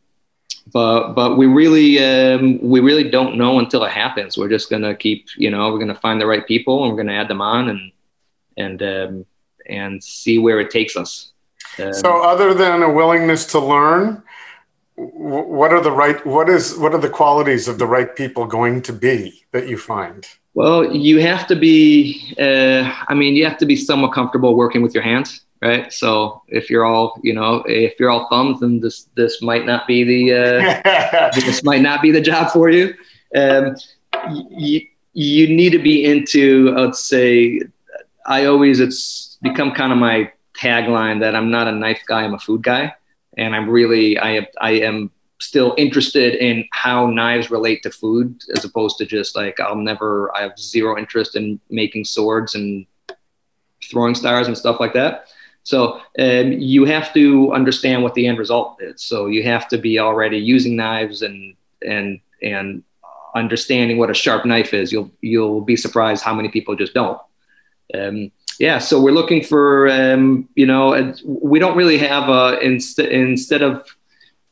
but but we really um, we really don't know until it happens. We're just gonna keep you know we're gonna find the right people and we're gonna add them on and and um, and see where it takes us. Um, So, other than a willingness to learn, what are the right? What is what are the qualities of the right people going to be that you find? well, you have to be. Uh, I mean, you have to be somewhat comfortable working with your hands, right? So if you're all you know if you're all thumbs, then this this might not be the. Uh, this might not be the job for you. Um, you, you need to be into, let's say, I always, it's become kind of my tagline that I'm not a knife guy, I'm a food guy. And I'm really, I I am still interested in how knives relate to food as opposed to just like, I'll never, I have zero interest in making swords and throwing stars and stuff like that. So um, you have to understand what the end result is. So you have to be already using knives and and and understanding what a sharp knife is. You'll you'll be surprised how many people just don't. Um, yeah, so we're looking for um, you know we don't really have a inst- instead of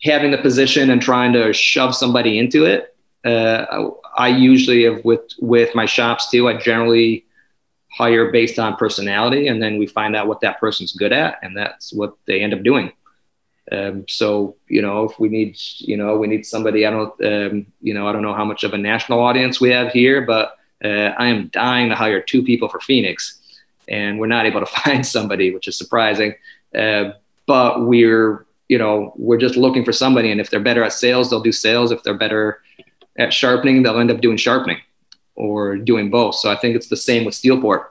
having the position and trying to shove somebody into it. Uh, I usually have with with my shops too. I generally hire based on personality, and then we find out what that person's good at, and that's what they end up doing. Um, so you know, if we need, you know, we need somebody. I don't, um, you know, I don't know how much of a national audience we have here, but uh, I am dying to hire two people for Phoenix, and we're not able to find somebody, which is surprising. Uh, but we're, you know, we're just looking for somebody, and if they're better at sales, they'll do sales. If they're better at sharpening, they'll end up doing sharpening or doing both. So I think it's the same with Steelport.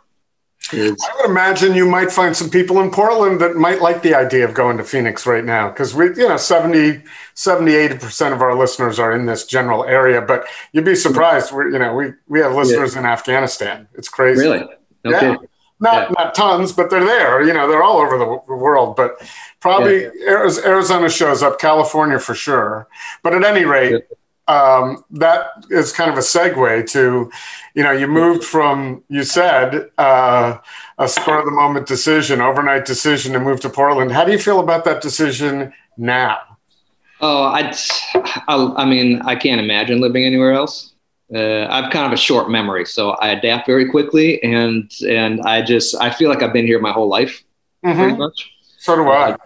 Is, I would imagine you might find some people in Portland that might like the idea of going to Phoenix right now because we, you know, 70, 70, 80% of our listeners are in this general area, but you'd be surprised. We're, you know, we, we have listeners yeah. in Afghanistan. It's crazy. Really? Okay. Yeah. Not, yeah. not tons, but they're there. You know, they're all over the world, but probably. Arizona shows up, California for sure. But at any rate, um, that is kind of a segue to, you know, you moved from, you said, uh, a spur of the moment decision, overnight decision to move to Portland. How do you feel about that decision now? Oh, I, I mean, I can't imagine living anywhere else. Uh, I've kind of a short memory, so I adapt very quickly, and and I just I feel like I've been here my whole life, mm-hmm. pretty much. So do I. Uh,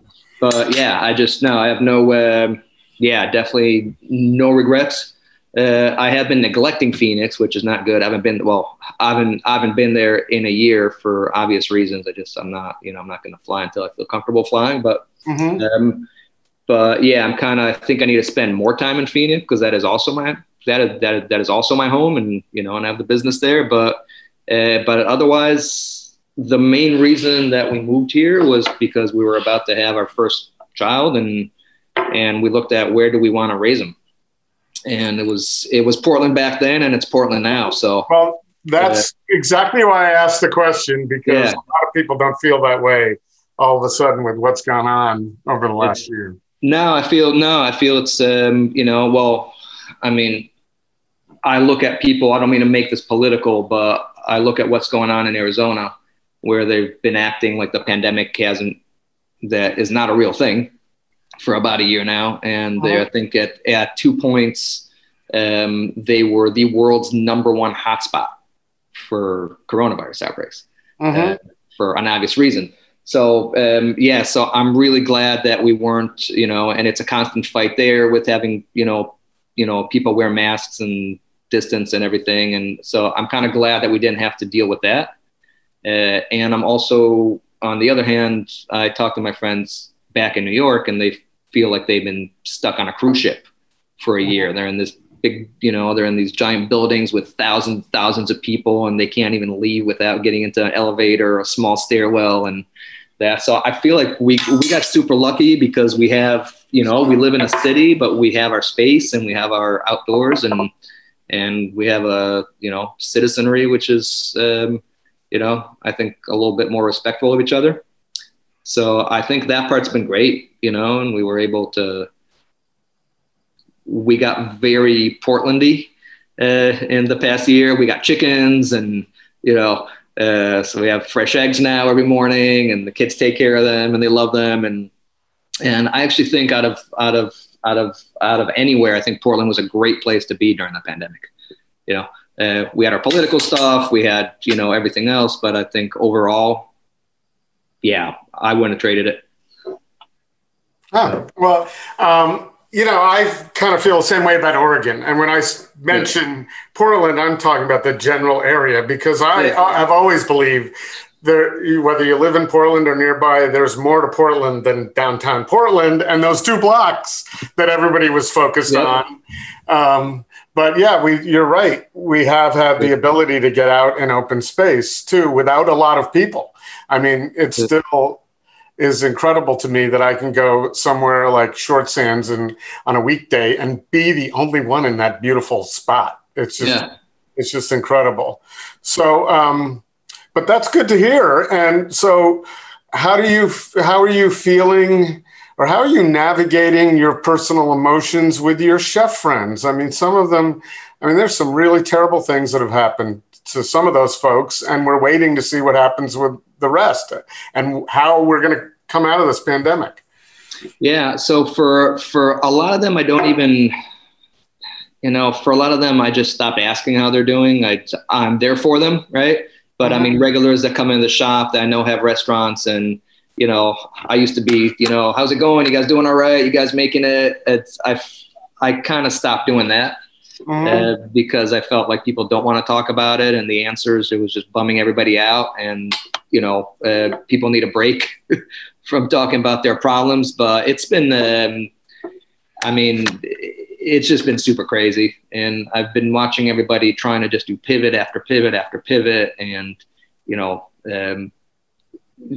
but yeah, I just no, I have no. Yeah, definitely no regrets. Uh, I have been neglecting Phoenix, which is not good. I haven't been well. I haven't I haven't been there in a year for obvious reasons. I just I'm not you know I'm not going to fly until I feel comfortable flying. But mm-hmm. um, but yeah, I'm kind of I think I need to spend more time in Phoenix because that is also my that is, that is, that is also my home, and you know and I have the business there. But uh, but otherwise, the main reason that we moved here was because we were about to have our first child and and we looked at where do we want to raise them and it was it was portland back then and it's portland now so. Well that's uh, exactly why i asked the question because yeah. a lot of people don't feel that way all of a sudden with what's gone on over the last it's, year. No i feel no i feel it's um, you know well i mean i look at people i don't mean to make this political but i look at what's going on in arizona where they've been acting like the pandemic hasn't that is not a real thing for about a year now, and they, I think at at two points, um, they were the world's number one hotspot for coronavirus outbreaks uh, for an obvious reason. So um, yeah, so I'm really glad that we weren't, you know, and it's a constant fight there with having, you know, you know, people wear masks and distance and everything, and so I'm kind of glad that we didn't have to deal with that. Uh, and I'm also, on the other hand, I talked to my friends back in New York, and they feel like they've been stuck on a cruise ship for a year. They're in this big, you know, they're in these giant buildings with thousands, thousands of people, and they can't even leave without getting into an elevator or a small stairwell. And that. So I feel like we we got super lucky because we have you know we live in a city, but we have our space and we have our outdoors and and we have a you know citizenry which is um, you know I think a little bit more respectful of each other. So I think that part's been great, you know, and we were able to. We got very Portlandy uh, in the past year. We got chickens and you know uh, so we have fresh eggs now every morning, and the kids take care of them, and they love them. And and I actually think out of out of out of out of anywhere, I think Portland was a great place to be during the pandemic. You know, uh, we had our political stuff, we had you know everything else, but I think overall, yeah, I wouldn't have traded it. Oh, well, um, you know, I kind of feel the same way about Oregon. And when I mention yeah. Portland, I'm talking about the general area because I, yeah. I've always believed there, whether you live in Portland or nearby, there's more to Portland than downtown Portland and those two blocks that everybody was focused on. Um, but yeah, we, you're right. We have had the ability to get out in open space too without a lot of people. I mean, it still is incredible to me that I can go somewhere like Short Sands and on a weekday and be the only one in that beautiful spot. It's just yeah. it's just incredible. So, um, but that's good to hear. And so, how do you how are you feeling? Or how are you navigating your personal emotions with your chef friends? I mean, some of them, I mean, there's some really terrible things that have happened to some of those folks, and we're waiting to see what happens with the rest and how we're going to come out of this pandemic. Yeah. So for for a lot of them, I don't even, you know, for a lot of them, I just stopped asking how they're doing. I I'm there for them, right? But mm-hmm. I mean, mm-hmm. regulars that come into the shop that I know have restaurants and you know, I used to be, you know, how's it going? You guys doing all right? You guys making it? It's I I kind of stopped doing that. Mm-hmm. Uh, because I felt like people don't want to talk about it, and the answers it was just bumming everybody out, and you know, uh, people need a break from talking about their problems. But it's been, um, I mean, it's just been super crazy. And I've been watching everybody trying to just do pivot after pivot after pivot and, you know, um,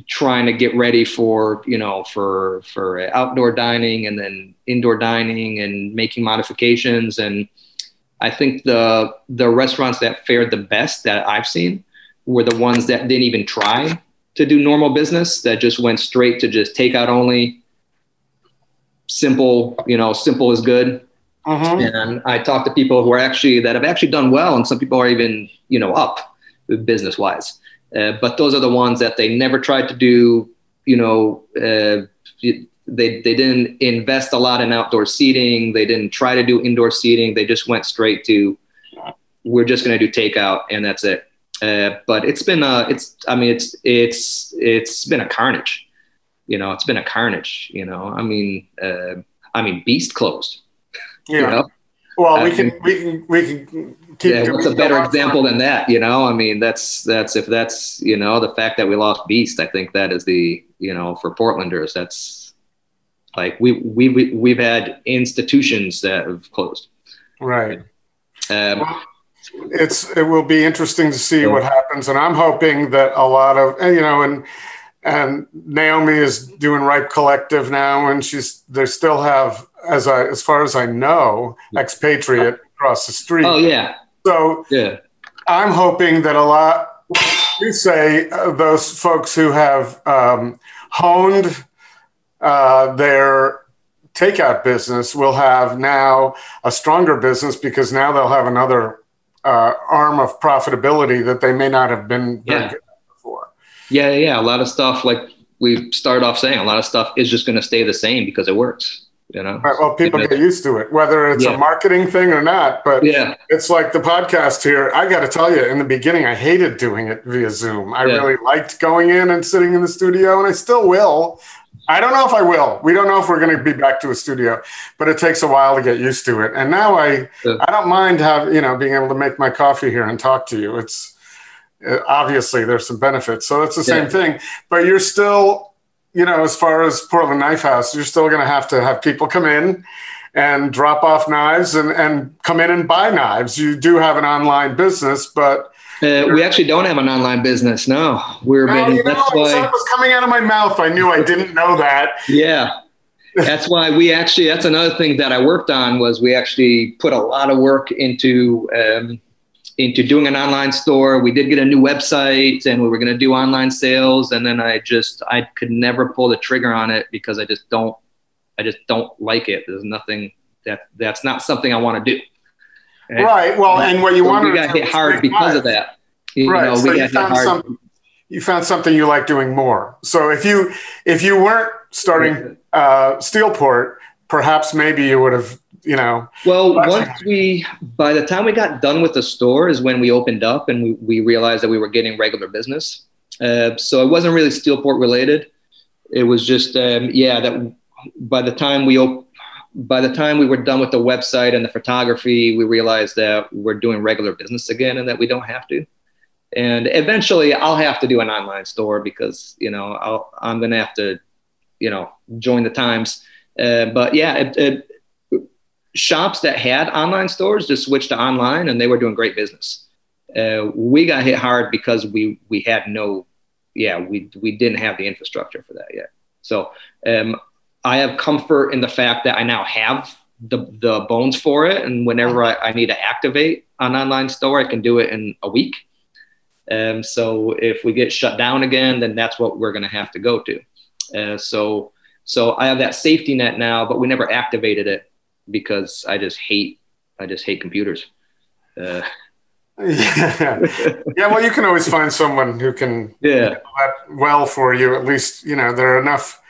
trying to get ready for, you know, for, for outdoor dining and then indoor dining and making modifications. And I think the, the restaurants that fared the best that I've seen were the ones that didn't even try to do normal business that just went straight to just takeout only. Simple you know simple is good. Uh-huh. and i talk to people who are actually that have actually done well and some people are even you know up business wise uh, but those are the ones that they never tried to do you know uh, they, they didn't invest a lot in outdoor seating they didn't try to do indoor seating they just went straight to we're just going to do takeout and that's it uh, but it's been a, it's, I mean, it's, it's, it's been a carnage, you know, it's been a carnage, you know, I mean, uh, I mean, Beast closed. Yeah. You know? Well, I we can, we can, we can keep. Yeah, what's a better example than that? You know, I mean, that's that's if that's you know the fact that we lost Beast. I think that is the you know for Portlanders. That's like we we, we we've had institutions that have closed. Right. Um, well, it's it will be interesting to see what happens, and I'm hoping that a lot of you know, and and Naomi is doing Ripe Collective now, and she's they still have as I as far as I know, expatriate across the street. Oh yeah. So yeah, I'm hoping that a lot. You say uh, those folks who have um, honed uh, their takeout business will have now a stronger business because now they'll have another uh, arm of profitability that they may not have been yeah. before. Yeah, yeah, a lot of stuff like we started off saying, a lot of stuff is just going to stay the same because it works. You know, right, well, people get used to it, whether it's yeah. a marketing thing or not. But yeah, it's like the podcast here. I got to tell you, in the beginning, I hated doing it via Zoom. I yeah. really liked going in and sitting in the studio, and I still will. I don't know if I will. We don't know if we're going to be back to a studio, but it takes a while to get used to it. And now I, yeah. I don't mind have you know being able to make my coffee here and talk to you. It's uh, obviously there's some benefits, so it's the same yeah. thing. But you're still, you know, as far as Portland Knife House, you're still going to have to have people come in and drop off knives and and come in and buy knives. You do have an online business, but Uh, we actually don't have an online business. No, we're been, you know, that's why... why. that was coming out of my mouth. I knew I didn't know that. Yeah, that's why we actually. That's another thing that I worked on was we actually put a lot of work into um, into doing an online store. We did get a new website, and we were going to do online sales. And then I just I could never pull the trigger on it because I just don't I just don't like it. There's nothing that that's not something I want to do. And Right. Well, and what you so wanted we got to hit hard because of that. You Right. know, so we you got hit found some, you found something you like doing more. So if you if you weren't starting uh, Steelport, perhaps maybe you would have, you know, Well, Well, once we, by the time we got done with the store, is when we opened up and we, we realized that we were getting regular business. Uh, so it wasn't really Steelport related. It was just, um, yeah, that by the time we op- by the time we were done with the website and the photography, we realized that we're doing regular business again and that we don't have to. And eventually, I'll have to do an online store because you know I'll, I'm going to have to, you know, join the times. Uh, but yeah, it, it, shops that had online stores just switched to online and they were doing great business. Uh, we got hit hard because we we had no, yeah, we we didn't have the infrastructure for that yet. So um, I have comfort in the fact that I now have the the bones for it, and whenever I, I need to activate an online store, I can do it in a week. Um, so if we get shut down again, then that's what we're going to have to go to. Uh, so so I have that safety net now, but we never activated it because I just hate I just hate computers. Uh, yeah. yeah. Well, you can always find someone who can yeah, do that well for you. At least you know there are enough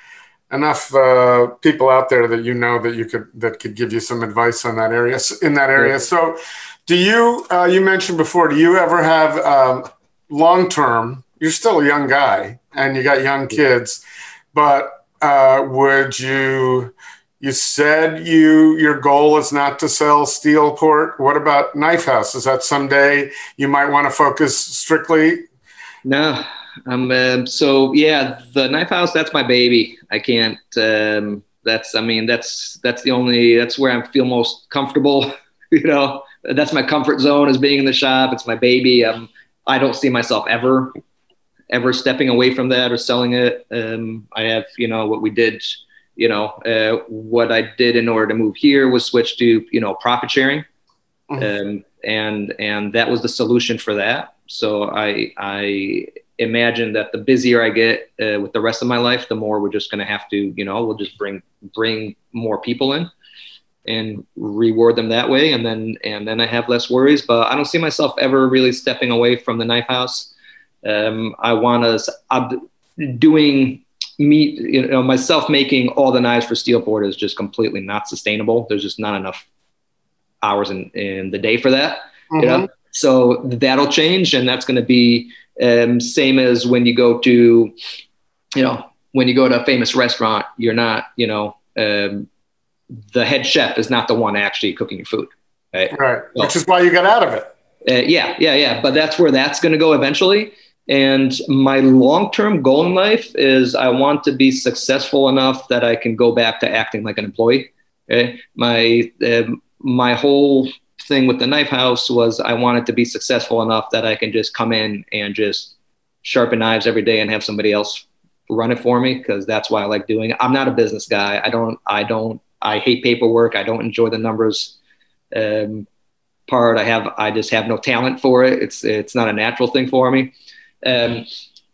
enough uh, people out there that you know that you could that could give you some advice on that area in that area. So, do you uh, you mentioned before? Do you ever have um, long term? You're still a young guy and you got young kids, but uh, would you? You said you your goal is not to sell Steelport. What about Knife House? Is that someday you might want to focus strictly? no, I'm um, so yeah. The knife house, that's my baby. I can't. Um, that's I mean that's that's the only that's where I feel most comfortable. you know, that's my comfort zone is being in the shop. It's my baby. Um, I don't see myself ever ever stepping away from that or selling it. Um, I have you know what we did you know, uh, what I did in order to move here was switch to, you know, profit sharing. Um, and, and that was the solution for that. So I, I imagine that the busier I get uh, with the rest of my life, the more we're just going to have to, you know, we'll just bring, bring more people in and reward them that way. And then, and then I have less worries, but I don't see myself ever really stepping away from the knife house. Um, I want to, I'm doing me, you know, myself making all the knives for Steelport is just completely not sustainable. There's just not enough hours in, in the day for that. Mm-hmm. You know, so that'll change, and that's going to be um, same as when you go to, you know, when you go to a famous restaurant, you're not, you know, um, the head chef is not the one actually cooking your food, right? Right, which is why you got out of it. Uh, yeah, yeah, yeah. But that's where that's going to go eventually. And my long term goal in life is I want to be successful enough that I can go back to acting like an employee. Okay? My uh, my whole thing with the knife house was I wanted to be successful enough that I can just come in and just sharpen knives every day and have somebody else run it for me because that's why I like doing it. I'm not a business guy. I don't. I don't. I hate paperwork. I don't enjoy the numbers. Um, part i have i just have no talent for it it's it's not a natural thing for me um,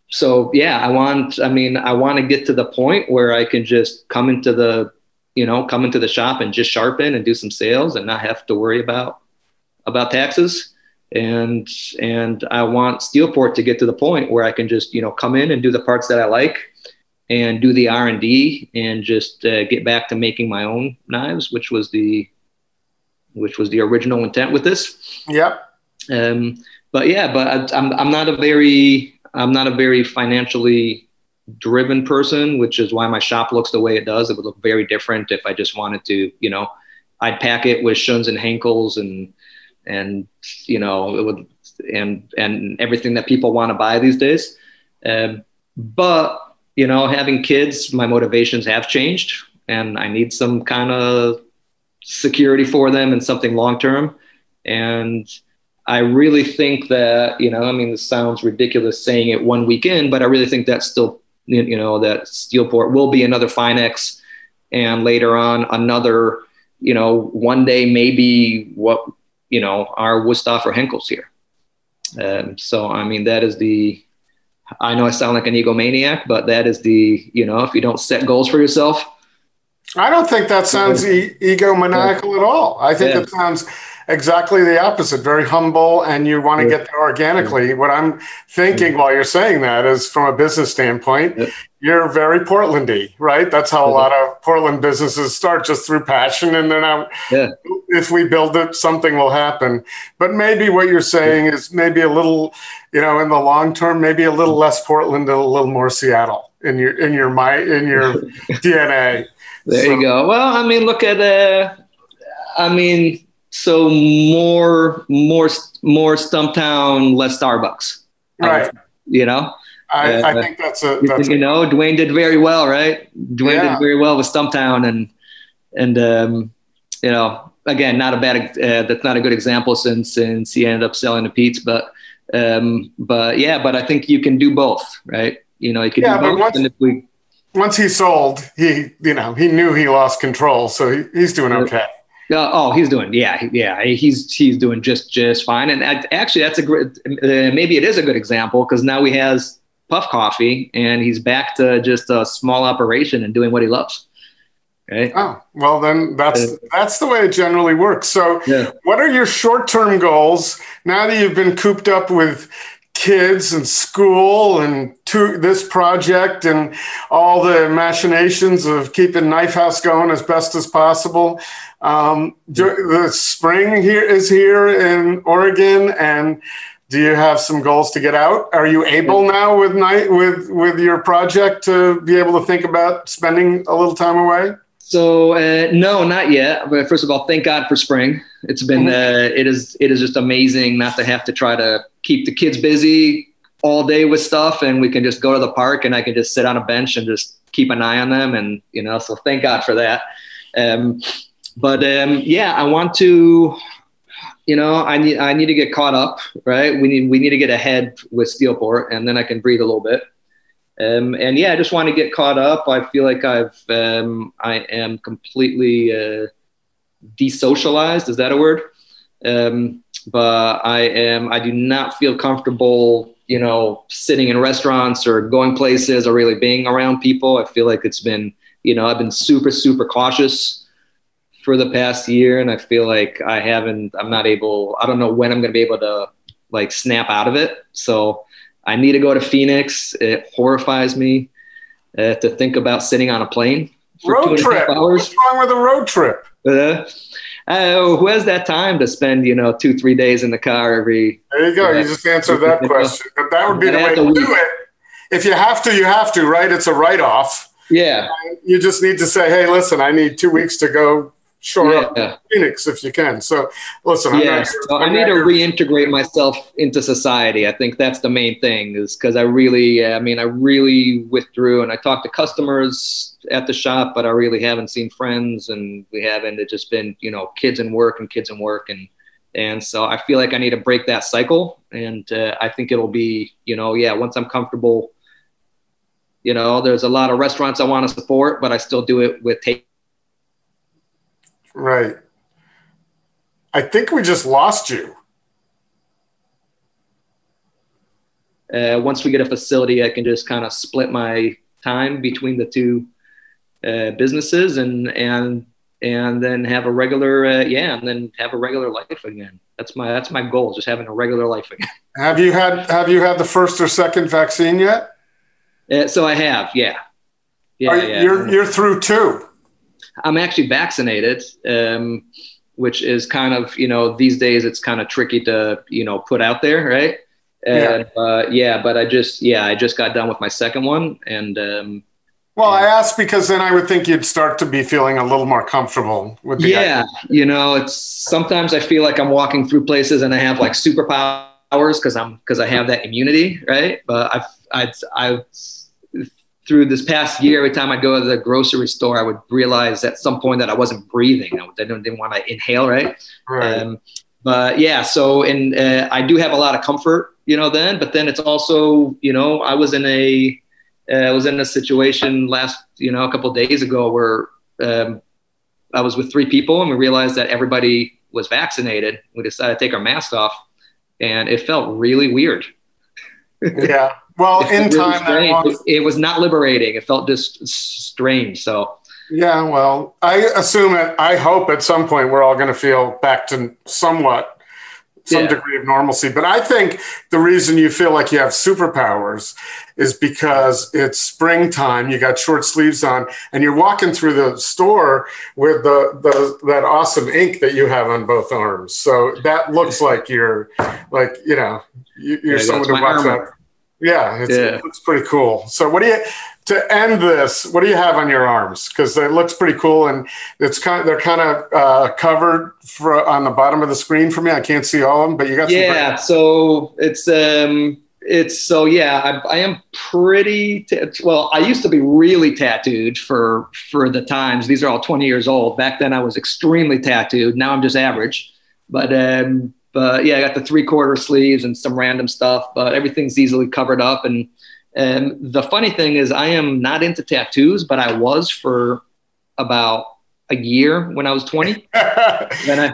so yeah i want i mean i want to get to the point where i can just come into the you know come into the shop and just sharpen and do some sales and not have to worry about about taxes and and i want steelport to get to the point where i can just you know come in and do the parts that i like and do the r&d and just uh, get back to making my own knives which was the which was the original intent with this. Yep. Um, but yeah, but I, I'm I'm not a very I'm not a very financially driven person, which is why my shop looks the way it does. It would look very different if I just wanted to, you know, I'd pack it with Shuns and Henckels and and you know it would and and everything that people want to buy these days. Um, but you know, having kids, my motivations have changed, and I need some kind of security for them and something long term. And I really think that you know, I mean, this sounds ridiculous saying it one weekend, but I really think that's still you know that Steelport will be another Finex, and later on another you know one day maybe what you know our Wusthof or Henckels here. Um, so I mean that is the I know I sound like an egomaniac, but that is the you know if you don't set goals for yourself. I don't think that sounds e- egomaniacal at all. I think yeah. it sounds exactly the opposite. Very humble and you want to get there organically. What i'm thinking while you're saying that is from a business standpoint you're very portlandy right? That's how a lot of portland businesses start just through passion and then I'm, yeah. if we build it something will happen. But maybe what you're saying is maybe a little you know in the long term maybe a little less portland and a little more seattle in your in your my in your dna there so. you go. Well i mean look at uh i mean so more more more Stumptown, less Starbucks. Right. you know. I, uh, I, think that's a that's you know Duane did very well, right? Duane yeah. did very well with Stumptown, and and um, you know again not a bad uh, that's not a good example since since he ended up selling the Peet's, but um, but yeah, but I think you can do both, right? You know, you can yeah, do both. Once, and if we once he sold, he you know he knew he lost control, so he, he's doing okay. Uh, oh, he's doing yeah, yeah. He's he's doing just just fine. And actually, that's a great. Uh, maybe it is a good example because now he has Puff Coffee, and he's back to just a small operation and doing what he loves. Okay. Oh well, then that's that's the way it generally works. So, yeah. what are your short term goals now that you've been cooped up with kids and school and to this project and all the machinations of keeping Knife House going as best as possible. Um, the spring here is here in Oregon, and do you have some goals to get out? Are you able now with night with with your project to be able to think about spending a little time away? So uh, no, not yet. But first of all, thank God for spring. It's been mm-hmm. uh, it is it is just amazing not to have to try to keep the kids busy all day with stuff, and we can just go to the park and I can just sit on a bench and just keep an eye on them, and you know. So thank God for that. Um, but um, yeah, I want to. You know, I need I need to get caught up, right? We need we need to get ahead with Steelport, and then I can breathe a little bit. Um, and yeah, I just want to get caught up. I feel like I've um, I am completely uh, desocialized. Is that a word? Um, but I am. I do not feel comfortable, you know, sitting in restaurants or going places or really being around people. I feel like it's been, you know, I've been super super cautious for the past year, and I feel like I haven't. I'm not able. I don't know when I'm going to be able to like snap out of it. So I need to go to Phoenix. It horrifies me uh, to think about sitting on a plane for road trip. Hours. What's wrong with a road trip? Uh, uh, who has that time to spend, you know, two, three days in the car every? There you go. you just answered that question. But that would be the way to do it. If you have to, you have to, right? It's a write off. Yeah. You just need to say, hey, listen, I need two weeks to go shore yeah. up Phoenix if you can. So listen, I'm yeah, I need to reintegrate myself into society. I think that's the main thing is because I really, I mean, I really withdrew and I talked to customers at the shop, but I really haven't seen friends and we haven't. It's just been, you know, kids and work and kids and work and. And so I feel like I need to break that cycle, and uh, I think it'll be, you know, yeah. Once I'm comfortable, you know, there's a lot of restaurants I want to support, but I still do it with take Right. I think we just lost you. Uh, once we get a facility, I can just kind of split my time between the two uh, businesses and and and then have a regular uh, yeah, and then have a regular life again. That's my that's my goal, just having a regular life again. Have you had Have you had the first or second vaccine yet? Uh, so I have, yeah. Yeah, yeah. You're you're through two. I'm actually vaccinated, um, which is kind of you know these days it's kind of tricky to you know put out there, right? And, yeah. Uh, yeah, but I just yeah I just got done with my second one, and um, well, I asked because then I would think you'd start to be feeling a little more comfortable with the yeah. Idea. You know, it's sometimes I feel like I'm walking through places and I have like superpowers because I'm because I have that immunity, right? But I've I've I've through this past year, every time I go to the grocery store, I would realize at some point that I wasn't breathing. I didn't, didn't want to inhale, right? right. Um, but yeah, so and uh, I do have a lot of comfort, you know, then. But then it's also, you know, I was in a uh, I was in a situation last, you know, a couple days ago where um, I was with three people and we realized that everybody was vaccinated. We decided to take our mask off, and it felt really weird. Yeah. Well, in really time, was... it, it was not liberating. It felt just strange. So yeah, well, I assume it. I hope at some point we're all going to feel back to somewhat some yeah. degree of normalcy. But I think the reason you feel like you have superpowers is because it's springtime. You got short sleeves on, and you're walking through the store with the, the that awesome ink that you have on both arms. So that looks like you're like you know you're yeah, someone who walks out. Yeah, yeah, it looks pretty cool. So what do you? To end this, what do you have on your arms? Because it looks pretty cool, and it's kind. Of, they're kind of uh, covered for, on the bottom of the screen for me. I can't see all of them, but you got. Some. Yeah, so it's um, it's so yeah. I, I am pretty t- well. I used to be really tattooed for for the times. These are all twenty years old. Back then, I was extremely tattooed. Now I'm just average, but um, but yeah, I got the three quarter sleeves and some random stuff, but everything's easily covered up and and the funny thing is, I am not into tattoos, but I was for about a year when I was 20. when I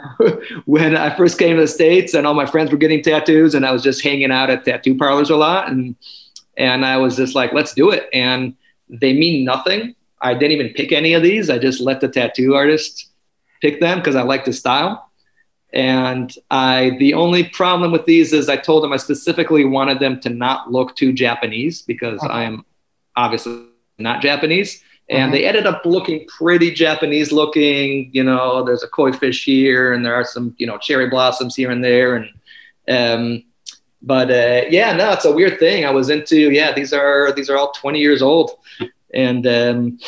when I first came to the states, and all my friends were getting tattoos, and I was just hanging out at tattoo parlors a lot, and and I was just like, let's do it. And they mean nothing. I didn't even pick any of these. I just let the tattoo artist pick them because I like the style. And I, the only problem with these is I told them I specifically wanted them to not look too Japanese because I am obviously not Japanese. And mm-hmm. they ended up looking pretty Japanese looking. You know, there's a koi fish here, and there are some, you know, cherry blossoms here and there. And, um, but uh, yeah, no, it's a weird thing. I was into, yeah, these are these are all 20 years old, and um,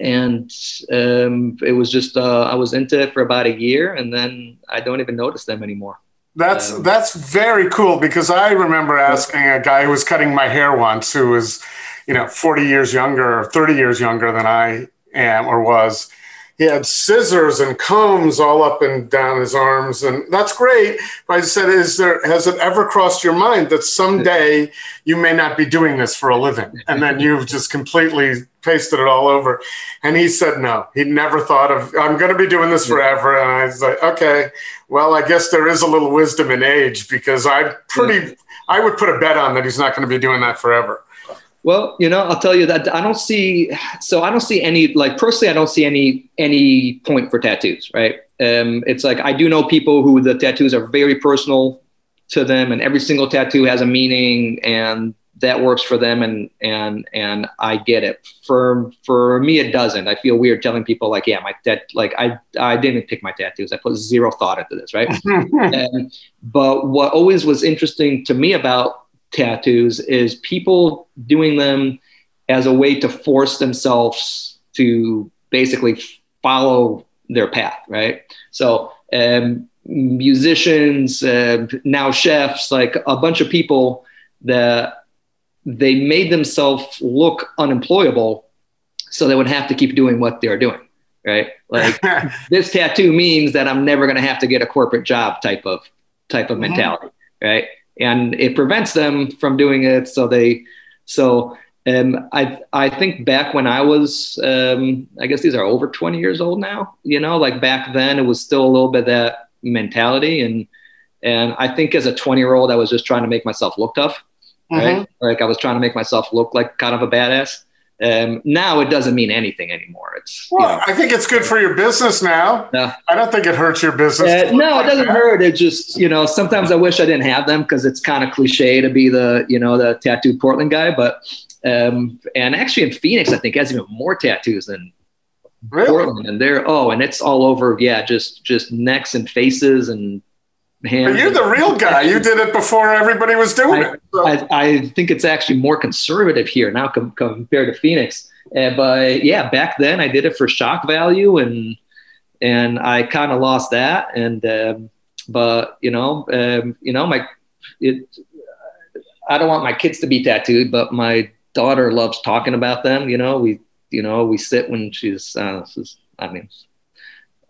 and um, it was just uh, I was into it for about a year, and then I don't even notice them anymore. That's um, that's very cool because I remember asking a guy who was cutting my hair once, who was, you know, forty years younger or thirty years younger than I am or was, he had scissors and combs all up and down his arms, and that's great. But I said, "Is there has it ever crossed your mind that someday you may not be doing this for a living, and then you've just completely pasted it all over?" And he said, "No, he never thought of. I'm going to be doing this forever." And I was like, "Okay, well, I guess there is a little wisdom in age because I'm pretty. I would put a bet on that he's not going to be doing that forever." Well, you know, I'll tell you that I don't see. So I don't see any like personally. I don't see any any point for tattoos. Right? Um, it's like I do know people who the tattoos are very personal to them, and every single tattoo has a meaning, and that works for them, and and and I get it. For for me, it doesn't. I feel weird telling people like, yeah, my tat like I I didn't pick my tattoos. I put zero thought into this, right? and, but what always was interesting to me about tattoos is people doing them as a way to force themselves to basically follow their path, right? So, um, musicians, uh, now chefs, like a bunch of people that they made themselves look unemployable so they would have to keep doing what they're doing, right? Like this tattoo means that I'm never going to have to get a corporate job type of type of mm-hmm. mentality, right? And it prevents them from doing it. So they, so um, I I think back when I was, um, I guess these are over 20 years old now. You know, like back then it was still a little bit that mentality, and and I think as a 20 year old I was just trying to make myself look tough, right? Mm-hmm. Like I was trying to make myself look like kind of a badass. Um, now it doesn't mean anything anymore. It's well, you know, I think it's good for your business now. No. I don't think it hurts your business. Uh, no, like it doesn't that. hurt. It just you know sometimes I wish I didn't have them because it's kind of cliche to be the you know the tattooed Portland guy. But um, and actually in Phoenix, I think has even more tattoos than really? Portland, and they're oh, and it's all over. Yeah, just just necks and faces and hands. But you're the real guy. You did it before everybody was doing I, it. So. I, I, think it's actually more conservative here now com- compared to Phoenix. Uh, but yeah, back then I did it for shock value, and and I kind of lost that. And um, but you know, um, you know, my it. I don't want my kids to be tattooed, but my daughter loves talking about them. You know, we you know we sit when she's uh, I mean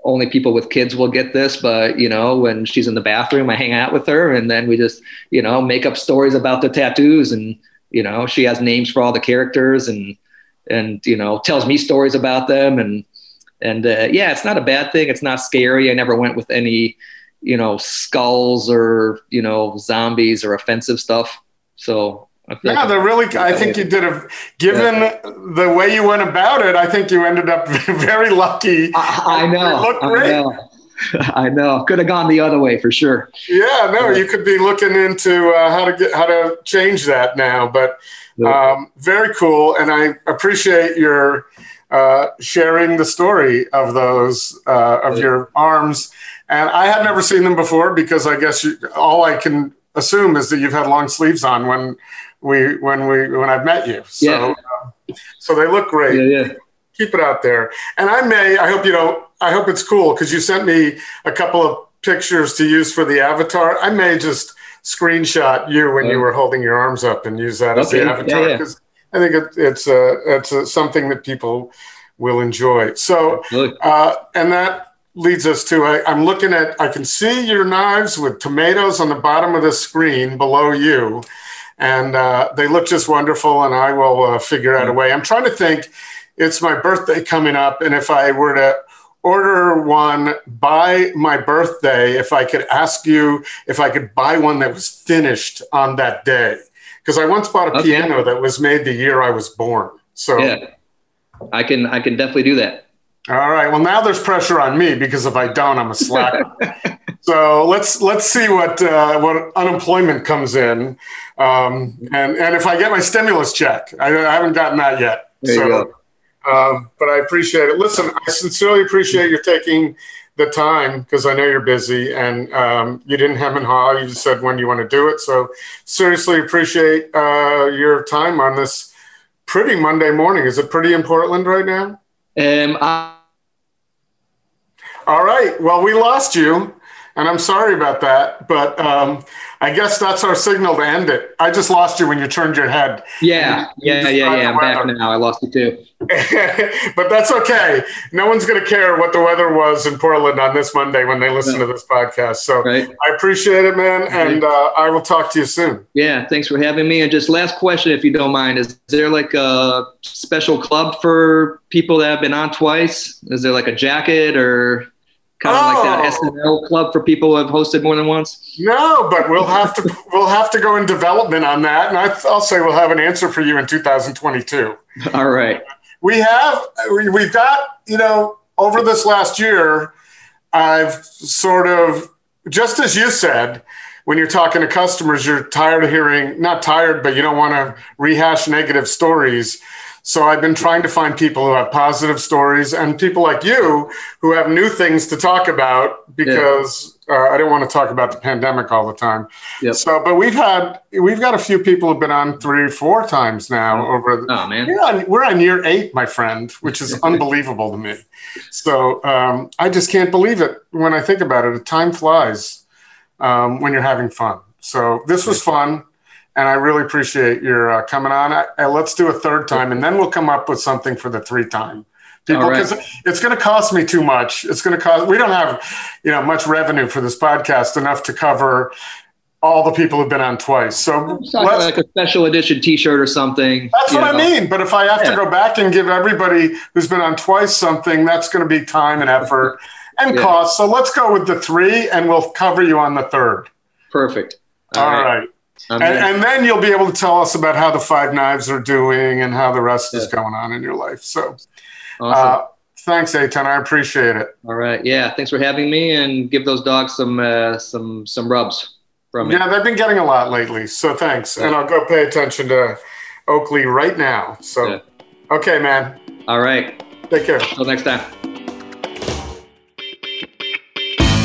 only people with kids will get this, but you know, when she's in the bathroom, I hang out with her and then we just, you know, make up stories about the tattoos and, you know, she has names for all the characters and, and, you know, tells me stories about them. And, and, uh, yeah, it's not a bad thing. It's not scary. I never went with any, you know, skulls or, you know, zombies or offensive stuff. So yeah, like they're really. I think you did a. Given yeah. the way you went about it, I think you ended up very lucky. I, I know. Looked great. I know. I know. Could have gone the other way for sure. Yeah, no, you could be looking into uh, how to get how to change that now. But um, very cool, and I appreciate your uh, sharing the story of those uh, of your arms. And I had never seen them before because I guess you, all I can assume is that you've had long sleeves on when we when we when I've met you. So, yeah. Uh, so they look great. Yeah, yeah. Keep it out there. And I may. I hope you know. I hope it's cool because you sent me a couple of pictures to use for the avatar. I may just screenshot you when you were holding your arms up and use that okay. as the avatar because. I think it, it's a, it's a, something that people will enjoy. So, uh, and that leads us to I, I'm looking at I can see your knives with tomatoes on the bottom of the screen below you and uh, they look just wonderful. And I will uh, figure out a way. I'm trying to think. It's my birthday coming up, and if I were to order one by my birthday, if I could ask you if I could buy one that was finished on that day, because I once bought a okay. piano that was made the year I was born. So yeah, I can I can definitely do that. All right. Well, now there's pressure on me because if I don't, I'm a slacker. so let's let's see what uh, what unemployment comes in, um, and and if I get my stimulus check, I, I haven't gotten that yet. There so. Um, but I appreciate it. Listen, I sincerely appreciate you taking the time because I know you're busy and um, you didn't hem and haw. You just said when you want to do it. So seriously appreciate uh, your time on this pretty Monday morning. Is it pretty in Portland right now? Um, I- All right. Well, we lost you, and I'm sorry about that, but um, I guess that's our signal to end it. I just lost you when you turned your head. Yeah, yeah, yeah, yeah. I'm back now. I lost you too. but that's okay. No one's going to care what the weather was in Portland on this Monday when they listen to this podcast. So right. I appreciate it, man, and uh, I will talk to you soon. Yeah, thanks for having me. And just last question, if you don't mind, is there like a special club for people that have been on twice? Is there like a jacket or? Kind of oh. like that oh. SNL club for people who have hosted more than once? No, but we'll have to we'll have to go in development on that, and I, will say we'll have an answer for you in 2022. All right. We have we, we've got you know over this last year, I've sort of just as you said. When you're talking to customers, you're tired of hearing, not tired, but you don't want to rehash negative stories. So I've been trying to find people who have positive stories and people like you who have new things to talk about because yeah. uh, I don't want to talk about the pandemic all the time. Yep. So, but we've had we've got a few people who've been on three, four times now oh. over. The, oh man, we're on, we're on year eight, my friend, which is unbelievable to me. So um, I just can't believe it when I think about it. Time flies um, when you're having fun. So this was fun and I really appreciate your uh, coming on. I, let's do a third time, and then we'll come up with something for the three time people because right. it's going to cost me too much. It's going to cost. We don't have, you know, much revenue for this podcast enough to cover all the people who've been on twice. So like a special edition T-shirt or something. That's what know. I mean. But if I have yeah. to go back and give everybody who's been on twice something, that's going to be time and effort and yeah. cost. So let's go with the three, and we'll cover you on the third. Perfect. all, all right. right. And, and, then you'll be able to tell us about how the five knives are doing and how the rest yeah. is going on in your life. So, awesome. uh, thanks, Eytan. I appreciate it. All right. Yeah. Thanks for having me, and give those dogs some uh, some some rubs from me. Yeah, they've been getting a lot lately. So thanks, yeah. and I'll go pay attention to Oakley right now. So, yeah. okay, man. All right. Take care. Until next time.